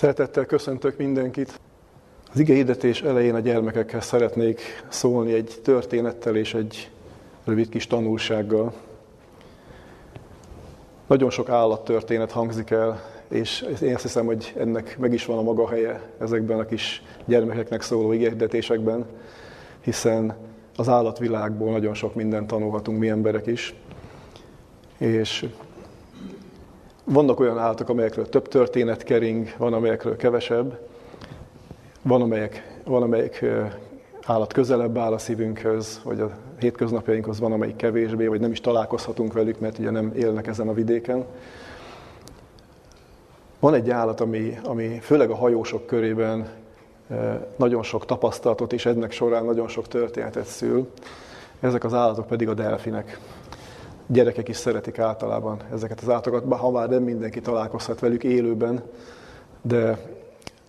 Szeretettel köszöntök mindenkit. Az ige hirdetés elején a gyermekekhez szeretnék szólni egy történettel és egy rövid kis tanulsággal. Nagyon sok állattörténet hangzik el, és én azt hiszem, hogy ennek meg is van a maga helye ezekben a kis gyermekeknek szóló hirdetésekben, hiszen az állatvilágból nagyon sok mindent tanulhatunk mi emberek is. És vannak olyan állatok, amelyekről több történet kering, van amelyekről kevesebb, van amelyek, van amelyik állat közelebb áll a szívünkhöz, vagy a hétköznapjainkhoz van, amelyik kevésbé, vagy nem is találkozhatunk velük, mert ugye nem élnek ezen a vidéken. Van egy állat, ami, ami főleg a hajósok körében nagyon sok tapasztalatot, és ennek során nagyon sok történetet szül. Ezek az állatok pedig a delfinek gyerekek is szeretik általában ezeket az állatokat, ha már nem mindenki találkozhat velük élőben, de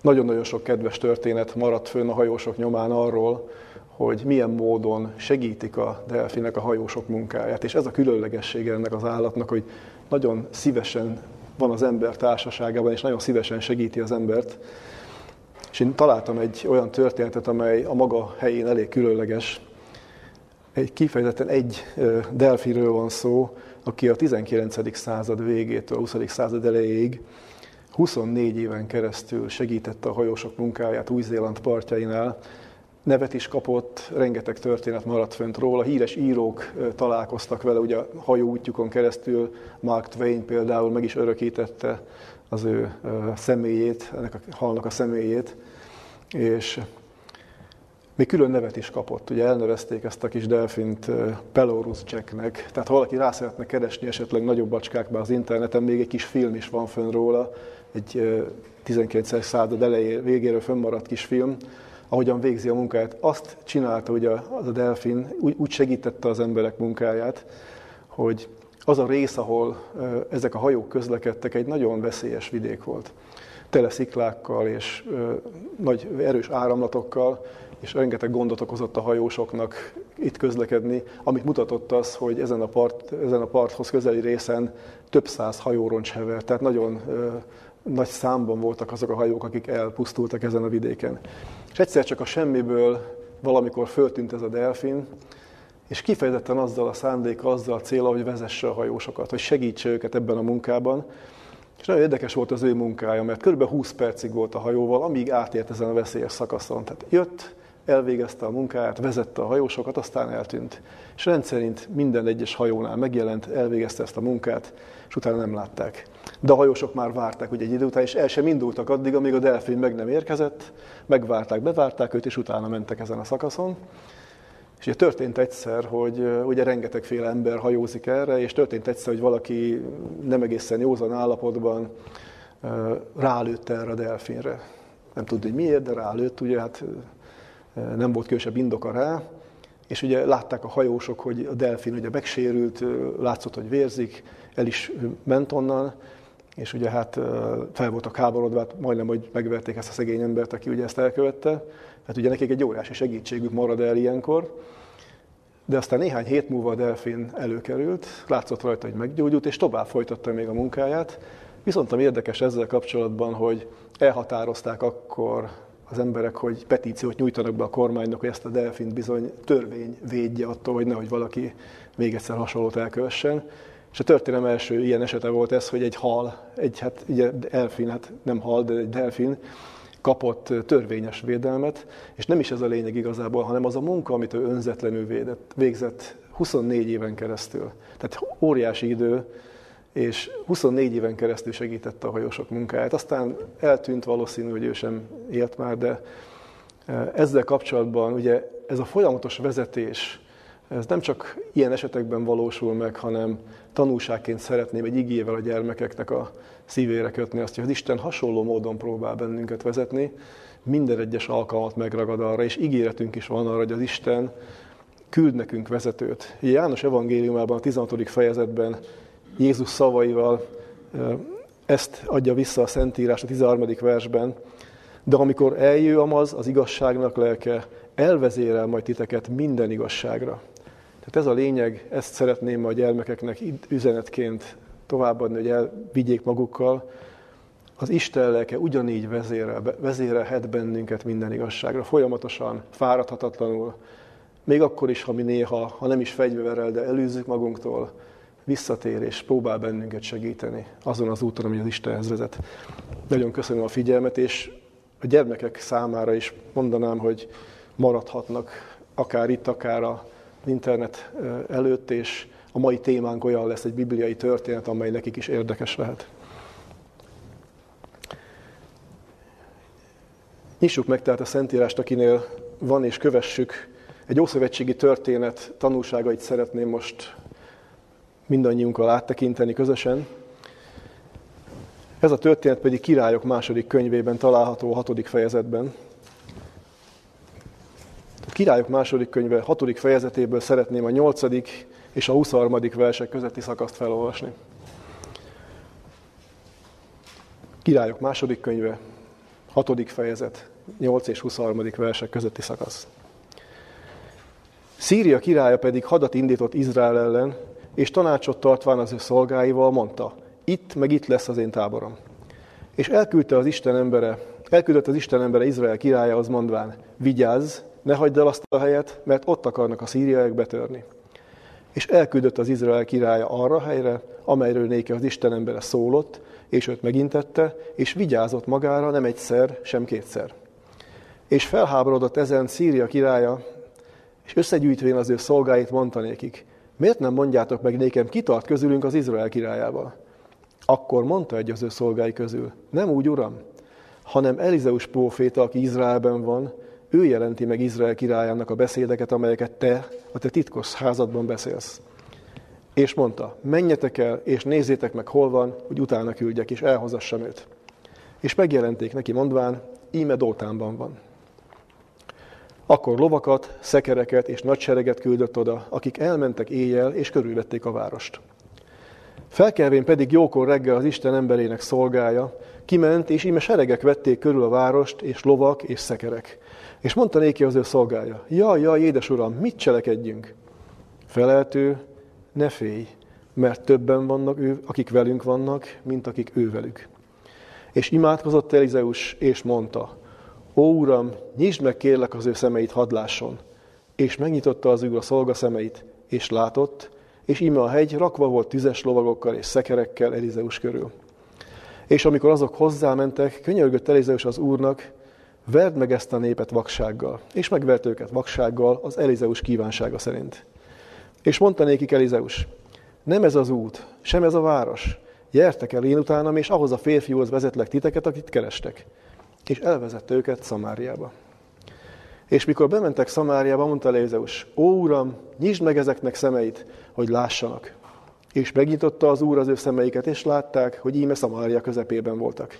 nagyon-nagyon sok kedves történet maradt fönn a hajósok nyomán arról, hogy milyen módon segítik a delfinek a hajósok munkáját. És ez a különlegessége ennek az állatnak, hogy nagyon szívesen van az ember társaságában, és nagyon szívesen segíti az embert. És én találtam egy olyan történetet, amely a maga helyén elég különleges, egy kifejezetten egy delfiről van szó, aki a 19. század végétől a 20. század elejéig 24 éven keresztül segítette a hajósok munkáját Új-Zéland partjainál, nevet is kapott, rengeteg történet maradt fönt róla, híres írók találkoztak vele, ugye a hajóútjukon keresztül Mark Twain például meg is örökítette az ő személyét, ennek a halnak a személyét, és még külön nevet is kapott. Ugye elnevezték ezt a kis delfint Pelorus Jacknek. Tehát ha valaki rá szeretne keresni esetleg nagyobb bacskákba az interneten, még egy kis film is van fönn róla, egy 19. század elejé, végéről fönnmaradt kis film, ahogyan végzi a munkáját. Azt csinálta ugye az a delfin, úgy, úgy segítette az emberek munkáját, hogy az a rész, ahol ezek a hajók közlekedtek, egy nagyon veszélyes vidék volt. Tele sziklákkal és nagy erős áramlatokkal, és rengeteg gondot okozott a hajósoknak itt közlekedni, amit mutatott az, hogy ezen a, part, ezen a parthoz közeli részen több száz hajóroncs hever, tehát nagyon ö, nagy számban voltak azok a hajók, akik elpusztultak ezen a vidéken. És egyszer csak a semmiből valamikor föltűnt ez a delfin, és kifejezetten azzal a szándék, azzal a célra, hogy vezesse a hajósokat, hogy segítse őket ebben a munkában. És nagyon érdekes volt az ő munkája, mert kb. 20 percig volt a hajóval, amíg átért ezen a veszélyes szakaszon. Tehát jött, elvégezte a munkáját, vezette a hajósokat, aztán eltűnt. És rendszerint minden egyes hajónál megjelent, elvégezte ezt a munkát, és utána nem látták. De a hajósok már várták hogy egy idő után, és el sem indultak addig, amíg a delfin meg nem érkezett, megvárták, bevárták őt, és utána mentek ezen a szakaszon. És ugye történt egyszer, hogy ugye rengetegféle ember hajózik erre, és történt egyszer, hogy valaki nem egészen józan állapotban rálőtt erre a delfinre. Nem tudni, miért, de rálőtt, ugye hát nem volt különösebb indoka rá, és ugye látták a hajósok, hogy a delfin ugye megsérült, látszott, hogy vérzik, el is ment onnan, és ugye hát fel voltak háborodva, hát majdnem, hogy megverték ezt a szegény embert, aki ugye ezt elkövette. Hát ugye nekik egy óriási segítségük marad el ilyenkor. De aztán néhány hét múlva a delfin előkerült, látszott rajta, hogy meggyógyult, és tovább folytatta még a munkáját. Viszont ami érdekes ezzel kapcsolatban, hogy elhatározták akkor az emberek, hogy petíciót nyújtanak be a kormánynak, hogy ezt a delfint bizony törvény védje attól, hogy nehogy valaki még egyszer hasonlót elkövessen. És a történelem első ilyen esete volt ez, hogy egy hal, egy hát ugye delfin, hát nem hal, de egy delfin kapott törvényes védelmet, és nem is ez a lényeg igazából, hanem az a munka, amit ő önzetlenül védett, végzett 24 éven keresztül. Tehát óriási idő, és 24 éven keresztül segítette a hajósok munkáját. Aztán eltűnt valószínű, hogy ő sem élt már, de e, ezzel kapcsolatban ugye ez a folyamatos vezetés, ez nem csak ilyen esetekben valósul meg, hanem tanulságként szeretném egy igével a gyermekeknek a szívére kötni azt, hogy az Isten hasonló módon próbál bennünket vezetni, minden egyes alkalmat megragad arra, és ígéretünk is van arra, hogy az Isten küld nekünk vezetőt. János evangéliumában, a 16. fejezetben Jézus szavaival ezt adja vissza a Szentírás a 13. versben. De amikor eljő amaz, az igazságnak lelke, elvezérel majd titeket minden igazságra. Tehát ez a lényeg, ezt szeretném a gyermekeknek üzenetként továbbadni, hogy elvigyék magukkal. az Isten lelke ugyanígy vezérel, vezérelhet bennünket minden igazságra, folyamatosan, fáradhatatlanul, még akkor is, ha mi néha, ha nem is fegyverrel, de elűzzük magunktól, visszatér és próbál bennünket segíteni azon az úton, ami az Istenhez vezet. Nagyon köszönöm a figyelmet, és a gyermekek számára is mondanám, hogy maradhatnak akár itt, akár a internet előtt, és a mai témánk olyan lesz, egy bibliai történet, amely nekik is érdekes lehet. Nyissuk meg tehát a Szentírást, akinél van, és kövessük. Egy ószövetségi történet tanulságait szeretném most mindannyiunkkal áttekinteni közösen. Ez a történet pedig Királyok második könyvében található a hatodik fejezetben. A Királyok második könyve hatodik fejezetéből szeretném a nyolcadik és a 23. versek közötti szakaszt felolvasni. Királyok második könyve, hatodik fejezet, 8 és 23. versek közötti szakasz. Szíria királya pedig hadat indított Izrael ellen, és tanácsot tartván az ő szolgáival mondta, itt meg itt lesz az én táborom. És elküldte az Isten embere, elküldött az Isten embere Izrael királya, mondván, vigyázz, ne hagyd el azt a helyet, mert ott akarnak a szíriaiak betörni. És elküldött az Izrael királya arra a helyre, amelyről néke az Isten embere szólott, és őt megintette, és vigyázott magára nem egyszer, sem kétszer. És felháborodott ezen Szíria királya, és összegyűjtvén az ő szolgáit mondta nékik, miért nem mondjátok meg nékem, ki tart közülünk az Izrael királyával? Akkor mondta egy az ő szolgái közül, nem úgy, uram, hanem Elizeus próféta, aki Izraelben van, ő jelenti meg Izrael királyának a beszédeket, amelyeket te a te titkos házadban beszélsz. És mondta, menjetek el, és nézzétek meg, hol van, hogy utána küldjek, és elhozassam őt. És megjelenték neki mondván, íme Dótánban van. Akkor lovakat, szekereket és nagysereget küldött oda, akik elmentek éjjel, és körülvették a várost. Felkelvén pedig jókor reggel az Isten emberének szolgája, kiment, és íme seregek vették körül a várost, és lovak, és szekerek. És mondta néki az ő szolgája, jaj, jaj, édes uram, mit cselekedjünk? Feleltő, ne félj, mert többen vannak ő, akik velünk vannak, mint akik ő. És imádkozott Elizeus, és mondta, Ó Uram, nyisd meg kérlek az ő szemeit hadlásson. És megnyitotta az ő a szolga szemeit, és látott, és íme a hegy rakva volt tüzes lovagokkal és szekerekkel Elizeus körül. És amikor azok hozzámentek, könyörgött Elizeus az úrnak, verd meg ezt a népet vaksággal. És megvert őket vaksággal az Elizeus kívánsága szerint. És mondta nékik Elizeus, nem ez az út, sem ez a város. Gyertek el én utánam, és ahhoz a férfihoz vezetlek titeket, akit kerestek. És elvezette őket Szamáriába. És mikor bementek Szamáriába, mondta Elizeus, ó Uram, nyisd meg ezeknek szemeit, hogy lássanak. És megnyitotta az Úr az ő szemeiket, és látták, hogy íme Szamária közepében voltak.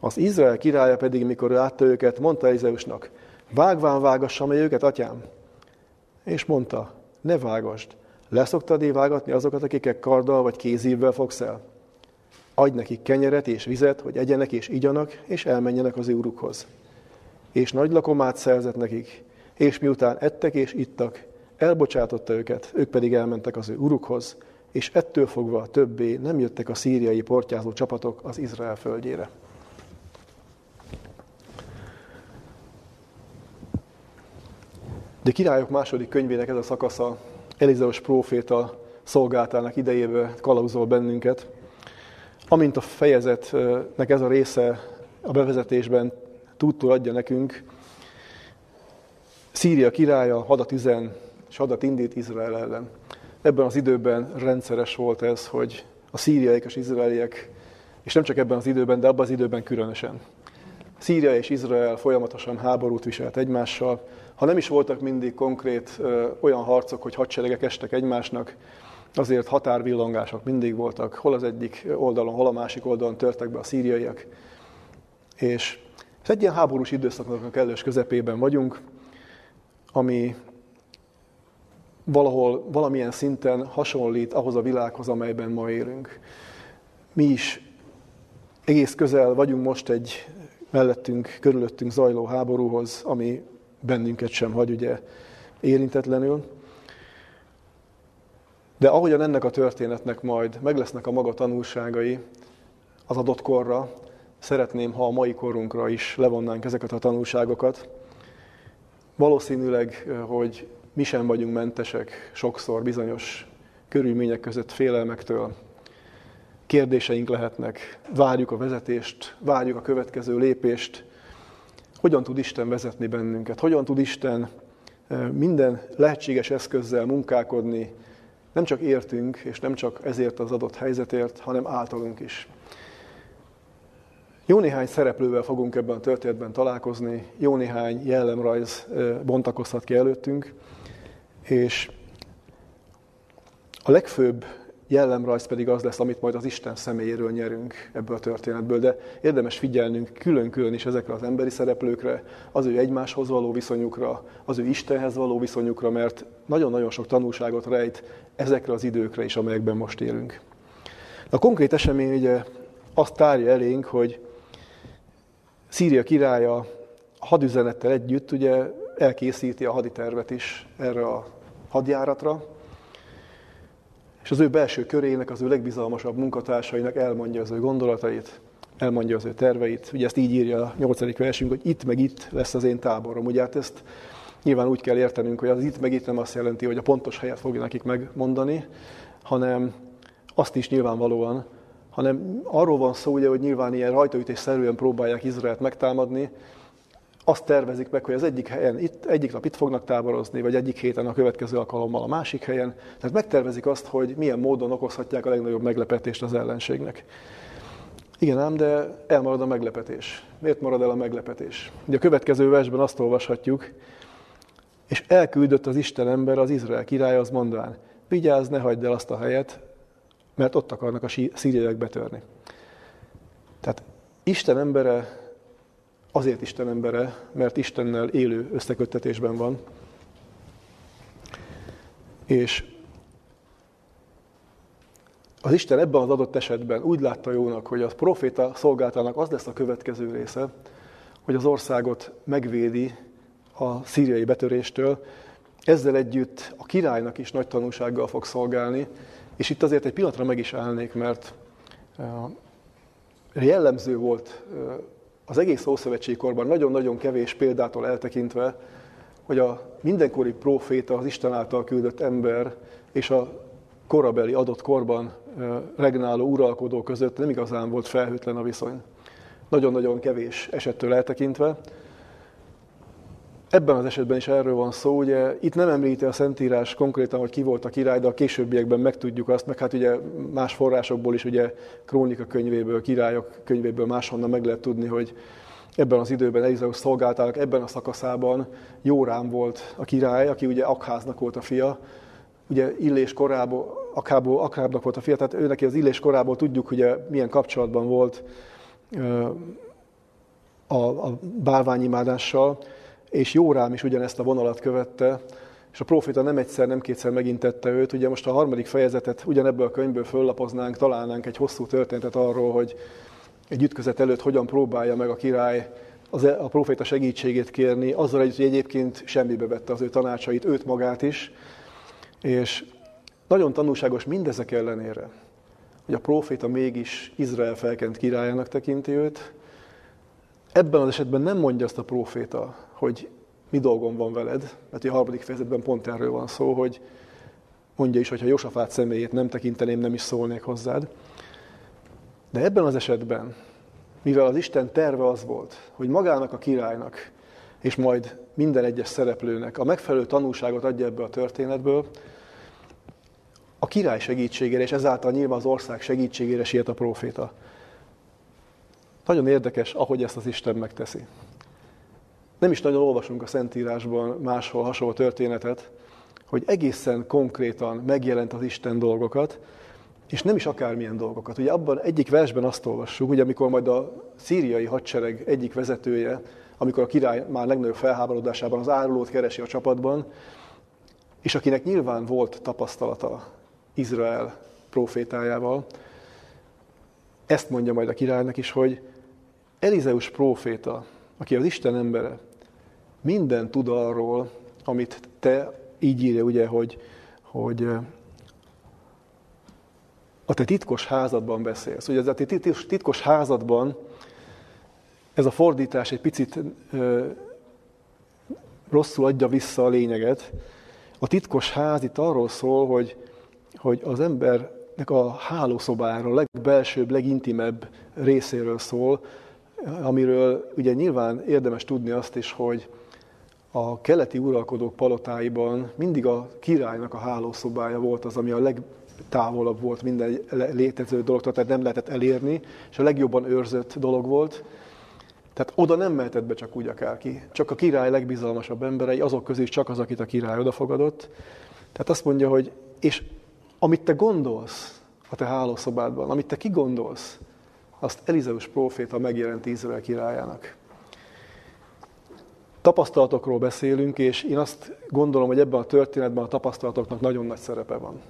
Az Izrael királya pedig, mikor látta őket, mondta Elizeusnak, vágván vágassam -e őket, atyám? És mondta, ne vágasd, leszoktad vágatni azokat, akiket karddal vagy kézívvel fogsz el? Adj nekik kenyeret és vizet, hogy egyenek és igyanak, és elmenjenek az úrukhoz. És nagy lakomát szerzett nekik, és miután ettek és ittak, elbocsátotta őket, ők pedig elmentek az ő urukhoz, és ettől fogva többé nem jöttek a szíriai portyázó csapatok az Izrael földjére. De királyok második könyvének ez a szakasza Elizeus próféta szolgáltának idejébe kalauzol bennünket. Amint a fejezetnek ez a része a bevezetésben tudtul adja nekünk, Szíria királya hadat üzen, és hadat indít Izrael ellen. Ebben az időben rendszeres volt ez, hogy a szíriaiak és izraeliek, és nem csak ebben az időben, de abban az időben különösen. Szíria és Izrael folyamatosan háborút viselt egymással, ha nem is voltak mindig konkrét ö, olyan harcok, hogy hadseregek estek egymásnak, azért határvillangások mindig voltak, hol az egyik oldalon, hol a másik oldalon törtek be a szíriaiak. És egy ilyen háborús időszaknak a kellős közepében vagyunk, ami valahol, valamilyen szinten hasonlít ahhoz a világhoz, amelyben ma élünk. Mi is egész közel vagyunk most egy mellettünk, körülöttünk zajló háborúhoz, ami bennünket sem hagy ugye érintetlenül. De ahogyan ennek a történetnek majd meg lesznek a maga tanulságai az adott korra, szeretném, ha a mai korunkra is levonnánk ezeket a tanulságokat. Valószínűleg, hogy mi sem vagyunk mentesek sokszor bizonyos körülmények között félelmektől. Kérdéseink lehetnek, várjuk a vezetést, várjuk a következő lépést. Hogyan tud Isten vezetni bennünket? Hogyan tud Isten minden lehetséges eszközzel munkálkodni, nem csak értünk, és nem csak ezért az adott helyzetért, hanem általunk is. Jó néhány szereplővel fogunk ebben a történetben találkozni, jó néhány jellemrajz bontakozhat ki előttünk, és a legfőbb jellemrajz pedig az lesz, amit majd az Isten személyéről nyerünk ebből a történetből, de érdemes figyelnünk külön-külön is ezekre az emberi szereplőkre, az ő egymáshoz való viszonyukra, az ő Istenhez való viszonyukra, mert nagyon-nagyon sok tanulságot rejt ezekre az időkre is, amelyekben most élünk. A konkrét esemény ugye azt tárja elénk, hogy Szíria királya hadüzenettel együtt ugye elkészíti a haditervet is erre a hadjáratra, és az ő belső körének, az ő legbizalmasabb munkatársainak elmondja az ő gondolatait, elmondja az ő terveit. Ugye ezt így írja a nyolcadik versünk, hogy itt meg itt lesz az én táborom. Ugye hát ezt nyilván úgy kell értenünk, hogy az itt meg itt nem azt jelenti, hogy a pontos helyet fogja nekik megmondani, hanem azt is nyilvánvalóan, hanem arról van szó, ugye, hogy nyilván ilyen rajtaütésszerűen próbálják Izraelt megtámadni, azt tervezik meg, hogy az egyik helyen, itt, egyik nap itt fognak táborozni, vagy egyik héten a következő alkalommal a másik helyen. Tehát megtervezik azt, hogy milyen módon okozhatják a legnagyobb meglepetést az ellenségnek. Igen ám, de elmarad a meglepetés. Miért marad el a meglepetés? Ugye a következő versben azt olvashatjuk, és elküldött az Isten ember, az Izrael király, az mondván, vigyázz, ne hagyd el azt a helyet, mert ott akarnak a szíriaiak betörni. Tehát Isten embere azért Isten embere, mert Istennel élő összeköttetésben van. És az Isten ebben az adott esetben úgy látta jónak, hogy a proféta szolgáltának az lesz a következő része, hogy az országot megvédi a szíriai betöréstől, ezzel együtt a királynak is nagy tanulsággal fog szolgálni, és itt azért egy pillanatra meg is állnék, mert jellemző volt az egész Ószövetségi korban nagyon-nagyon kevés példától eltekintve, hogy a mindenkori proféta, az Isten által küldött ember és a korabeli adott korban regnáló uralkodó között nem igazán volt felhőtlen a viszony. Nagyon-nagyon kevés esettől eltekintve. Ebben az esetben is erről van szó, ugye itt nem említi a Szentírás konkrétan, hogy ki volt a király, de a későbbiekben megtudjuk azt, meg hát ugye más forrásokból is, ugye Krónika könyvéből, királyok könyvéből máshonnan meg lehet tudni, hogy ebben az időben Elizeus szolgáltának, ebben a szakaszában Jórám volt a király, aki ugye Akháznak volt a fia, ugye Illés korából, Akából, Akrábnak volt a fia, tehát ő neki az Illés korából tudjuk, hogy milyen kapcsolatban volt a, a bálványimádással, és Jórám is ugyanezt a vonalat követte, és a proféta nem egyszer, nem kétszer megintette őt. Ugye most a harmadik fejezetet ugyanebből a könyvből föllapoznánk, találnánk egy hosszú történetet arról, hogy egy ütközet előtt hogyan próbálja meg a király az, e- a proféta segítségét kérni, azzal együtt, hogy egyébként semmibe vette az ő tanácsait, őt magát is. És nagyon tanulságos mindezek ellenére, hogy a proféta mégis Izrael felkent királyának tekinti őt. Ebben az esetben nem mondja azt a proféta, hogy mi dolgom van veled, mert a harmadik fejezetben pont erről van szó, hogy mondja is, hogy ha Josafát személyét nem tekinteném, nem is szólnék hozzád. De ebben az esetben, mivel az Isten terve az volt, hogy magának a királynak, és majd minden egyes szereplőnek a megfelelő tanulságot adja ebbe a történetből, a király segítségére, és ezáltal nyilván az ország segítségére siet a próféta. Nagyon érdekes, ahogy ezt az Isten megteszi. Nem is nagyon olvasunk a Szentírásban máshol hasonló történetet, hogy egészen konkrétan megjelent az Isten dolgokat, és nem is akármilyen dolgokat. Ugye abban egyik versben azt olvassuk, hogy amikor majd a szíriai hadsereg egyik vezetője, amikor a király már legnagyobb felháborodásában az árulót keresi a csapatban, és akinek nyilván volt tapasztalata Izrael profétájával, ezt mondja majd a királynak is, hogy Elizeus próféta, aki az Isten embere, minden tud arról, amit te így írja, ugye, hogy, hogy a te titkos házadban beszélsz. Ugye ez a te titkos házadban ez a fordítás egy picit ö, rosszul adja vissza a lényeget. A titkos ház itt arról szól, hogy, hogy az embernek a hálószobáról, legbelsőbb, legintimebb részéről szól, amiről ugye nyilván érdemes tudni azt is, hogy a keleti uralkodók palotáiban mindig a királynak a hálószobája volt az, ami a legtávolabb volt minden létező dologtól, tehát nem lehetett elérni, és a legjobban őrzött dolog volt. Tehát oda nem mehetett be csak úgy akárki. Csak a király legbizalmasabb emberei, azok közül is csak az, akit a király odafogadott. Tehát azt mondja, hogy és amit te gondolsz a te hálószobádban, amit te kigondolsz, azt Elizeus próféta megjelent Izrael királyának. Tapasztalatokról beszélünk, és én azt gondolom, hogy ebben a történetben a tapasztalatoknak nagyon nagy szerepe van.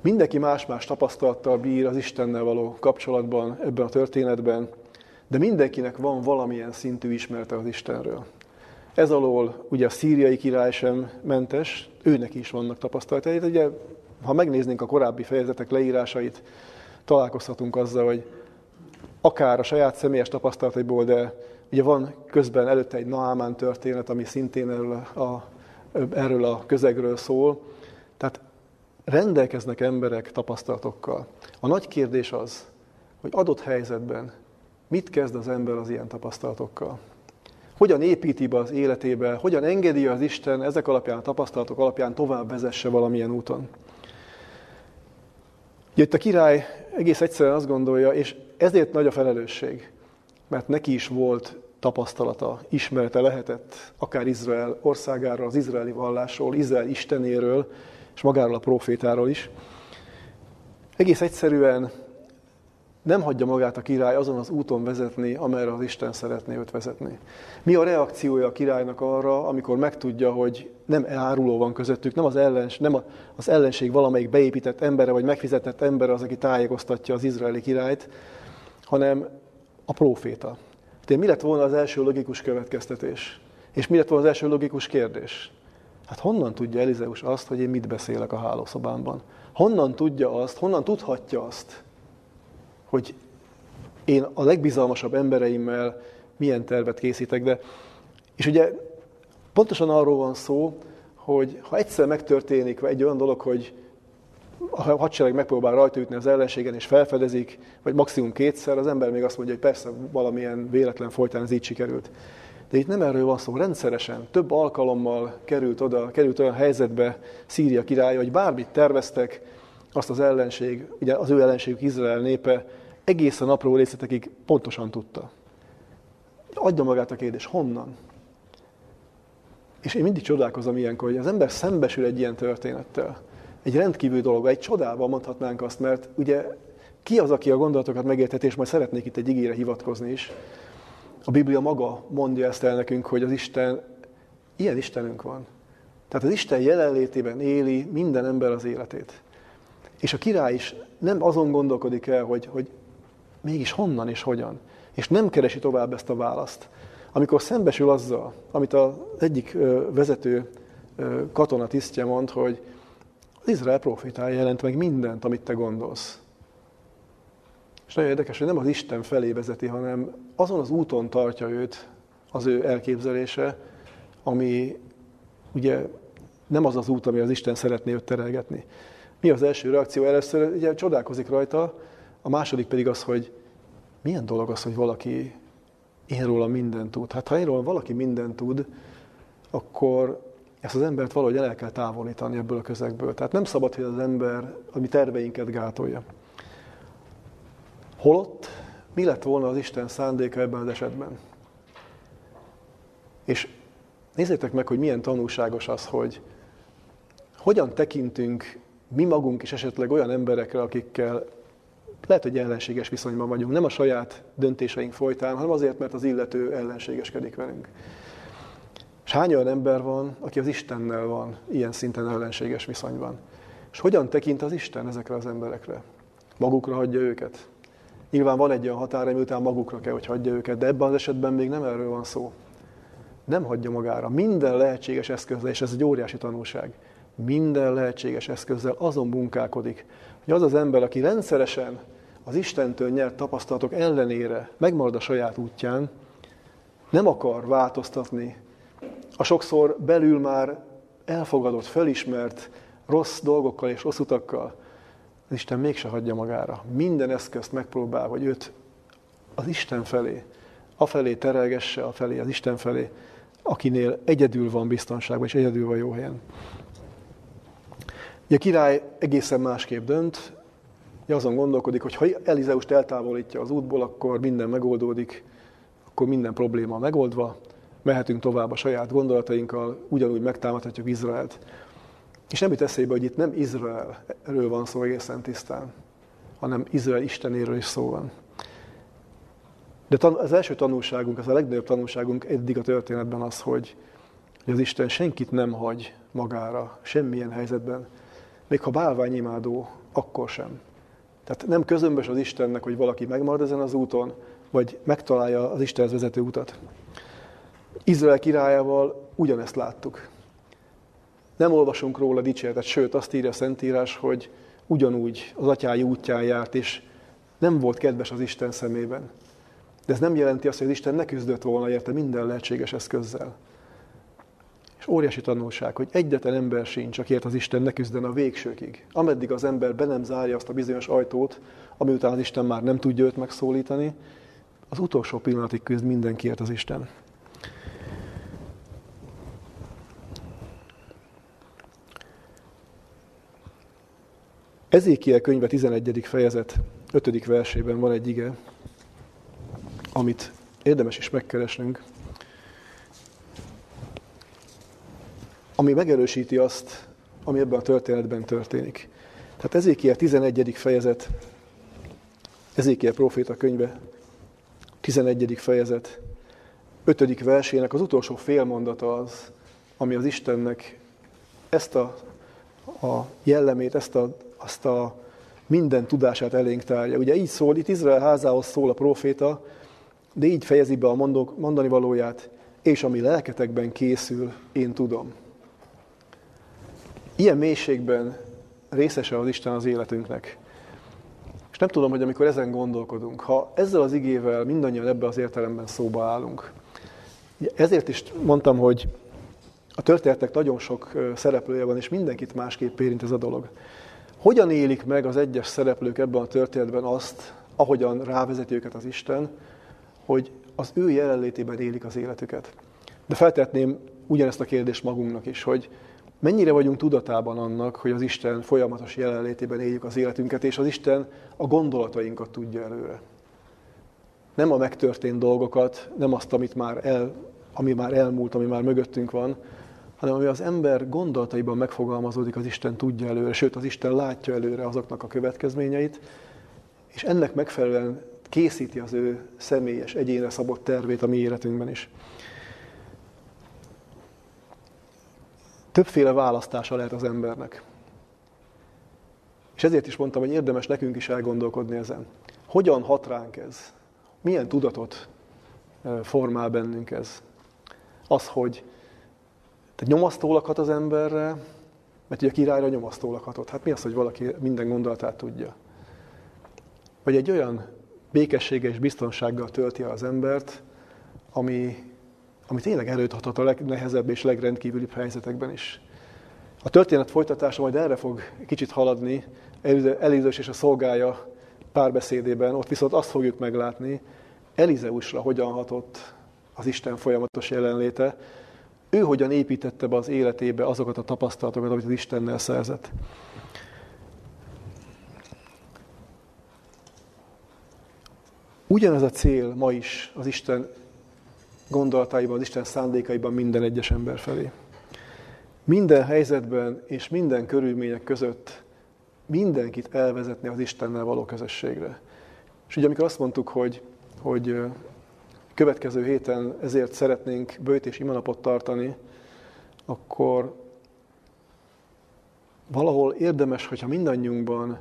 Mindenki más-más tapasztalattal bír az Istennel való kapcsolatban ebben a történetben, de mindenkinek van valamilyen szintű ismerete az Istenről. Ez alól ugye a szíriai király sem mentes, őnek is vannak tapasztalatai. Ugye, ha megnéznénk a korábbi fejezetek leírásait, találkozhatunk azzal, hogy akár a saját személyes tapasztalataiból, de ugye van közben előtte egy Naamán történet, ami szintén erről a, erről a közegről szól. Tehát rendelkeznek emberek tapasztalatokkal. A nagy kérdés az, hogy adott helyzetben mit kezd az ember az ilyen tapasztalatokkal. Hogyan építi be az életébe, hogyan engedi az Isten ezek alapján, a tapasztalatok alapján tovább vezesse valamilyen úton. Itt a király egész egyszerűen azt gondolja, és ezért nagy a felelősség, mert neki is volt tapasztalata, ismerete lehetett, akár Izrael országáról, az izraeli vallásról, Izrael istenéről, és magáról a profétáról is. Egész egyszerűen nem hagyja magát a király azon az úton vezetni, amerre az Isten szeretné őt vezetni. Mi a reakciója a királynak arra, amikor megtudja, hogy nem áruló van közöttük, nem az, ellens, nem az ellenség valamelyik beépített embere, vagy megfizetett ember az, aki tájékoztatja az izraeli királyt, hanem a próféta. De mi lett volna az első logikus következtetés? És mi lett volna az első logikus kérdés? Hát honnan tudja Elizeus azt, hogy én mit beszélek a hálószobámban? Honnan tudja azt, honnan tudhatja azt, hogy én a legbizalmasabb embereimmel milyen tervet készítek, de és ugye pontosan arról van szó, hogy ha egyszer megtörténik egy olyan dolog, hogy a hadsereg megpróbál rajta az ellenségen, és felfedezik, vagy maximum kétszer, az ember még azt mondja, hogy persze valamilyen véletlen folytán ez így sikerült. De itt nem erről van szó, rendszeresen, több alkalommal került oda, került olyan helyzetbe Szíria király, hogy bármit terveztek, azt az ellenség, ugye az ő ellenségük Izrael népe egészen apró részletekig pontosan tudta. Adja magát a kérdés, honnan? És én mindig csodálkozom ilyenkor, hogy az ember szembesül egy ilyen történettel. Egy rendkívül dolog, egy csodával mondhatnánk azt, mert ugye ki az, aki a gondolatokat megérteti, és majd szeretnék itt egy igére hivatkozni is. A Biblia maga mondja ezt el nekünk, hogy az Isten, ilyen Istenünk van. Tehát az Isten jelenlétében éli minden ember az életét. És a király is nem azon gondolkodik el, hogy, hogy mégis honnan és hogyan. És nem keresi tovább ezt a választ. Amikor szembesül azzal, amit az egyik vezető katona tisztje mond, hogy az Izrael profétája jelent meg mindent, amit te gondolsz. És nagyon érdekes, hogy nem az Isten felé vezeti, hanem azon az úton tartja őt az ő elképzelése, ami ugye nem az az út, ami az Isten szeretné őt terelgetni. Mi az első reakció? Először ugye csodálkozik rajta, a második pedig az, hogy milyen dolog az, hogy valaki én róla mindent tud. Hát ha én róla valaki mindent tud, akkor ezt az embert valahogy el kell távolítani ebből a közegből. Tehát nem szabad, hogy az ember a mi terveinket gátolja. Holott mi lett volna az Isten szándéka ebben az esetben? És nézzétek meg, hogy milyen tanulságos az, hogy hogyan tekintünk mi magunk is esetleg olyan emberekre, akikkel lehet, hogy ellenséges viszonyban vagyunk, nem a saját döntéseink folytán, hanem azért, mert az illető ellenségeskedik velünk. És hány olyan ember van, aki az Istennel van ilyen szinten ellenséges viszonyban? És hogyan tekint az Isten ezekre az emberekre? Magukra hagyja őket? Nyilván van egy olyan határa, miután magukra kell, hogy hagyja őket, de ebben az esetben még nem erről van szó. Nem hagyja magára. Minden lehetséges eszközzel, és ez egy óriási tanulság, minden lehetséges eszközzel azon munkálkodik, hogy az az ember, aki rendszeresen az Istentől nyert tapasztalatok ellenére megmarad a saját útján, nem akar változtatni a sokszor belül már elfogadott, felismert rossz dolgokkal és rossz utakkal, az Isten mégse hagyja magára. Minden eszközt megpróbál, hogy őt az Isten felé, afelé terelgesse, afelé, az Isten felé, akinél egyedül van biztonságban, és egyedül van jó helyen. Ugye a király egészen másképp dönt, azon gondolkodik, hogy ha Elizeust eltávolítja az útból, akkor minden megoldódik, akkor minden probléma megoldva, mehetünk tovább a saját gondolatainkkal, ugyanúgy megtámadhatjuk Izraelt. És nem jut eszébe, hogy itt nem Izraelről van szó egészen tisztán, hanem Izrael Istenéről is szó van. De az első tanulságunk, az a legnagyobb tanulságunk eddig a történetben az, hogy, hogy az Isten senkit nem hagy magára, semmilyen helyzetben, még ha bálványimádó, akkor sem. Tehát nem közömbös az Istennek, hogy valaki megmarad ezen az úton, vagy megtalálja az Istenhez vezető utat. Izrael királyával ugyanezt láttuk. Nem olvasunk róla dicséretet, sőt azt írja a Szentírás, hogy ugyanúgy az atyái útján járt, és nem volt kedves az Isten szemében. De ez nem jelenti azt, hogy az Isten ne küzdött volna érte minden lehetséges eszközzel. Óriási tanulság, hogy egyetlen ember sincs, akiért az Isten ne küzden a végsőkig. Ameddig az ember be nem zárja azt a bizonyos ajtót, ami után az Isten már nem tudja őt megszólítani, az utolsó pillanatig küzd mindenkiért az Isten. Ezékiel könyve 11. fejezet 5. versében van egy ige, amit érdemes is megkeresnünk, ami megerősíti azt, ami ebben a történetben történik. Tehát Ezékiel 11. fejezet, Ezékiel proféta könyve, 11. fejezet, 5. versének az utolsó félmondata az, ami az Istennek ezt a, a jellemét, ezt a, azt a minden tudását elénk tárja. Ugye így szól, itt Izrael házához szól a proféta, de így fejezi be a mondani valóját, és ami lelketekben készül, én tudom. Ilyen mélységben részese az Isten az életünknek. És nem tudom, hogy amikor ezen gondolkodunk, ha ezzel az igével mindannyian ebbe az értelemben szóba állunk, ezért is mondtam, hogy a történetek nagyon sok szereplője van, és mindenkit másképp érint ez a dolog. Hogyan élik meg az egyes szereplők ebben a történetben azt, ahogyan rávezeti őket az Isten, hogy az ő jelenlétében élik az életüket. De feltetném ugyanezt a kérdést magunknak is, hogy mennyire vagyunk tudatában annak, hogy az Isten folyamatos jelenlétében éljük az életünket, és az Isten a gondolatainkat tudja előre. Nem a megtörtént dolgokat, nem azt, amit már el, ami már elmúlt, ami már mögöttünk van, hanem ami az ember gondolataiban megfogalmazódik, az Isten tudja előre, sőt, az Isten látja előre azoknak a következményeit, és ennek megfelelően készíti az ő személyes, egyénre szabott tervét a mi életünkben is. Többféle választása lehet az embernek. És ezért is mondtam, hogy érdemes nekünk is elgondolkodni ezen. Hogyan hat ránk ez? Milyen tudatot formál bennünk ez? Az, hogy te nyomasztólag hat az emberre, mert ugye a királyra nyomasztólag. Hát mi az, hogy valaki minden gondolatát tudja? Vagy egy olyan békessége és biztonsággal tölti az embert, ami, ami tényleg erőt adhat a legnehezebb és legrendkívülibb helyzetekben is. A történet folytatása majd erre fog kicsit haladni, Elizős és a szolgája párbeszédében, ott viszont azt fogjuk meglátni, Elizeusra hogyan hatott az Isten folyamatos jelenléte, ő hogyan építette be az életébe azokat a tapasztalatokat, amit az Istennel szerzett. Ugyanez a cél ma is az Isten gondolataiban, az Isten szándékaiban minden egyes ember felé. Minden helyzetben és minden körülmények között mindenkit elvezetni az Istennel való közösségre. És ugye amikor azt mondtuk, hogy, hogy következő héten ezért szeretnénk bőt és imanapot tartani, akkor valahol érdemes, hogyha mindannyiunkban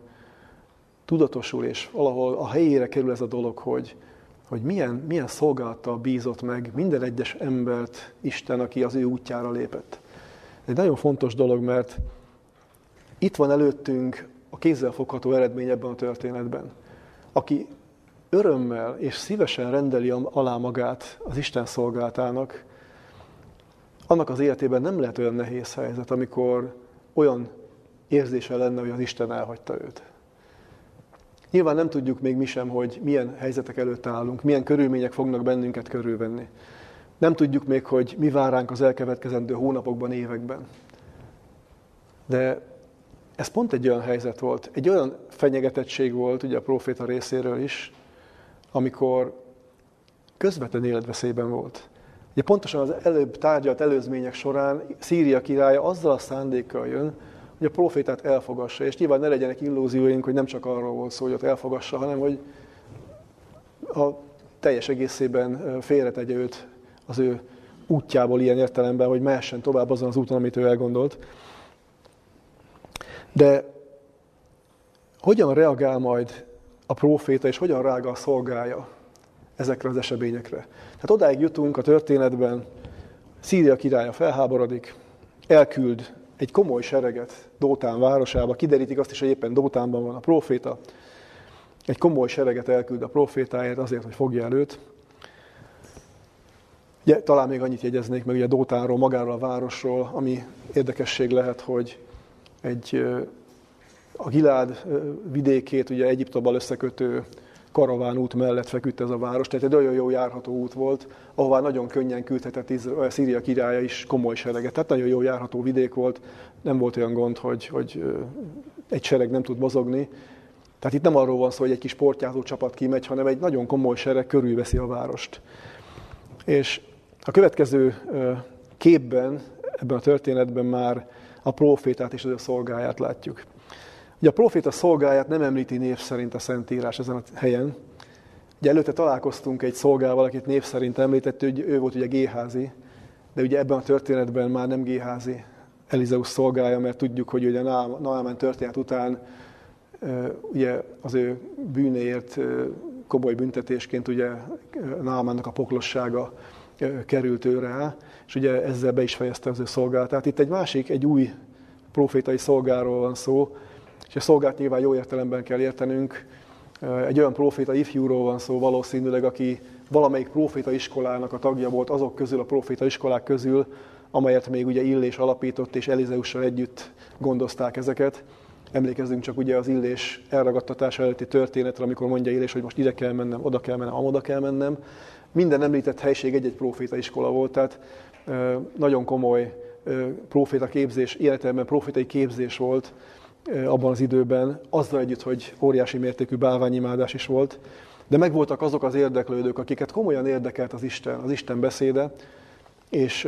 tudatosul, és valahol a helyére kerül ez a dolog, hogy, hogy milyen, milyen szolgálattal bízott meg minden egyes embert Isten, aki az ő útjára lépett. Ez egy nagyon fontos dolog, mert itt van előttünk a kézzel fogható eredmény ebben a történetben. aki örömmel és szívesen rendeli alá magát az Isten szolgáltának, annak az életében nem lehet olyan nehéz helyzet, amikor olyan érzése lenne, hogy az Isten elhagyta őt. Nyilván nem tudjuk még mi sem, hogy milyen helyzetek előtt állunk, milyen körülmények fognak bennünket körülvenni. Nem tudjuk még, hogy mi vár ránk az elkövetkezendő hónapokban, években. De ez pont egy olyan helyzet volt, egy olyan fenyegetettség volt ugye a proféta részéről is, amikor közvetlen életveszélyben volt. Ugye pontosan az előbb tárgyalt előzmények során Szíria királya azzal a szándékkal jön, hogy a profétát elfogassa. És nyilván ne legyenek illúzióink, hogy nem csak arról volt szó, hogy ott elfogassa, hanem hogy a teljes egészében félretegye őt az ő útjából ilyen értelemben, hogy mehessen tovább azon az úton, amit ő elgondolt. De hogyan reagál majd a próféta, és hogyan reagál a szolgája ezekre az eseményekre? Tehát odáig jutunk a történetben, Szíria királya felháborodik, elküld egy komoly sereget Dótán városába, kiderítik azt is, hogy éppen Dótánban van a proféta, egy komoly sereget elküld a profétáért azért, hogy fogja el őt. Ugye, talán még annyit jegyeznék meg ugye Dótánról, magáról a városról, ami érdekesség lehet, hogy egy a Gilád vidékét ugye Egyiptobbal összekötő karaván út mellett feküdt ez a város, tehát egy nagyon jó járható út volt, ahová nagyon könnyen küldhetett Izrael, Szíria királya is komoly sereget. Tehát nagyon jó járható vidék volt, nem volt olyan gond, hogy, hogy egy sereg nem tud mozogni. Tehát itt nem arról van szó, hogy egy kis portyázó csapat kimegy, hanem egy nagyon komoly sereg körülveszi a várost. És a következő képben, ebben a történetben már a profétát és az ő szolgáját látjuk. Ugye a proféta szolgáját nem említi név szerint a Szentírás ezen a helyen. Ugye előtte találkoztunk egy szolgával, akit név szerint említett, hogy ő volt ugye Géházi, de ugye ebben a történetben már nem Géházi Elizeus szolgája, mert tudjuk, hogy ugye Naamán történet után ugye az ő bűnéért komoly büntetésként ugye Naamánnak a poklossága került őre és ugye ezzel be is fejezte az ő szolgálatát. Itt egy másik, egy új profétai szolgáról van szó, a szolgált nyilván jó értelemben kell értenünk. Egy olyan proféta ifjúról van szó valószínűleg, aki valamelyik proféta iskolának a tagja volt azok közül, a proféta iskolák közül, amelyet még ugye Illés alapított, és Elizeussal együtt gondozták ezeket. Emlékezzünk csak ugye az Illés elragadtatása előtti történetre, amikor mondja Illés, hogy most ide kell mennem, oda kell mennem, amoda kell mennem. Minden említett helység egy-egy proféta iskola volt, tehát nagyon komoly proféta képzés, életemben profétai képzés volt, abban az időben, azzal együtt, hogy óriási mértékű bálványimádás is volt, de megvoltak azok az érdeklődők, akiket komolyan érdekelt az Isten, az Isten beszéde, és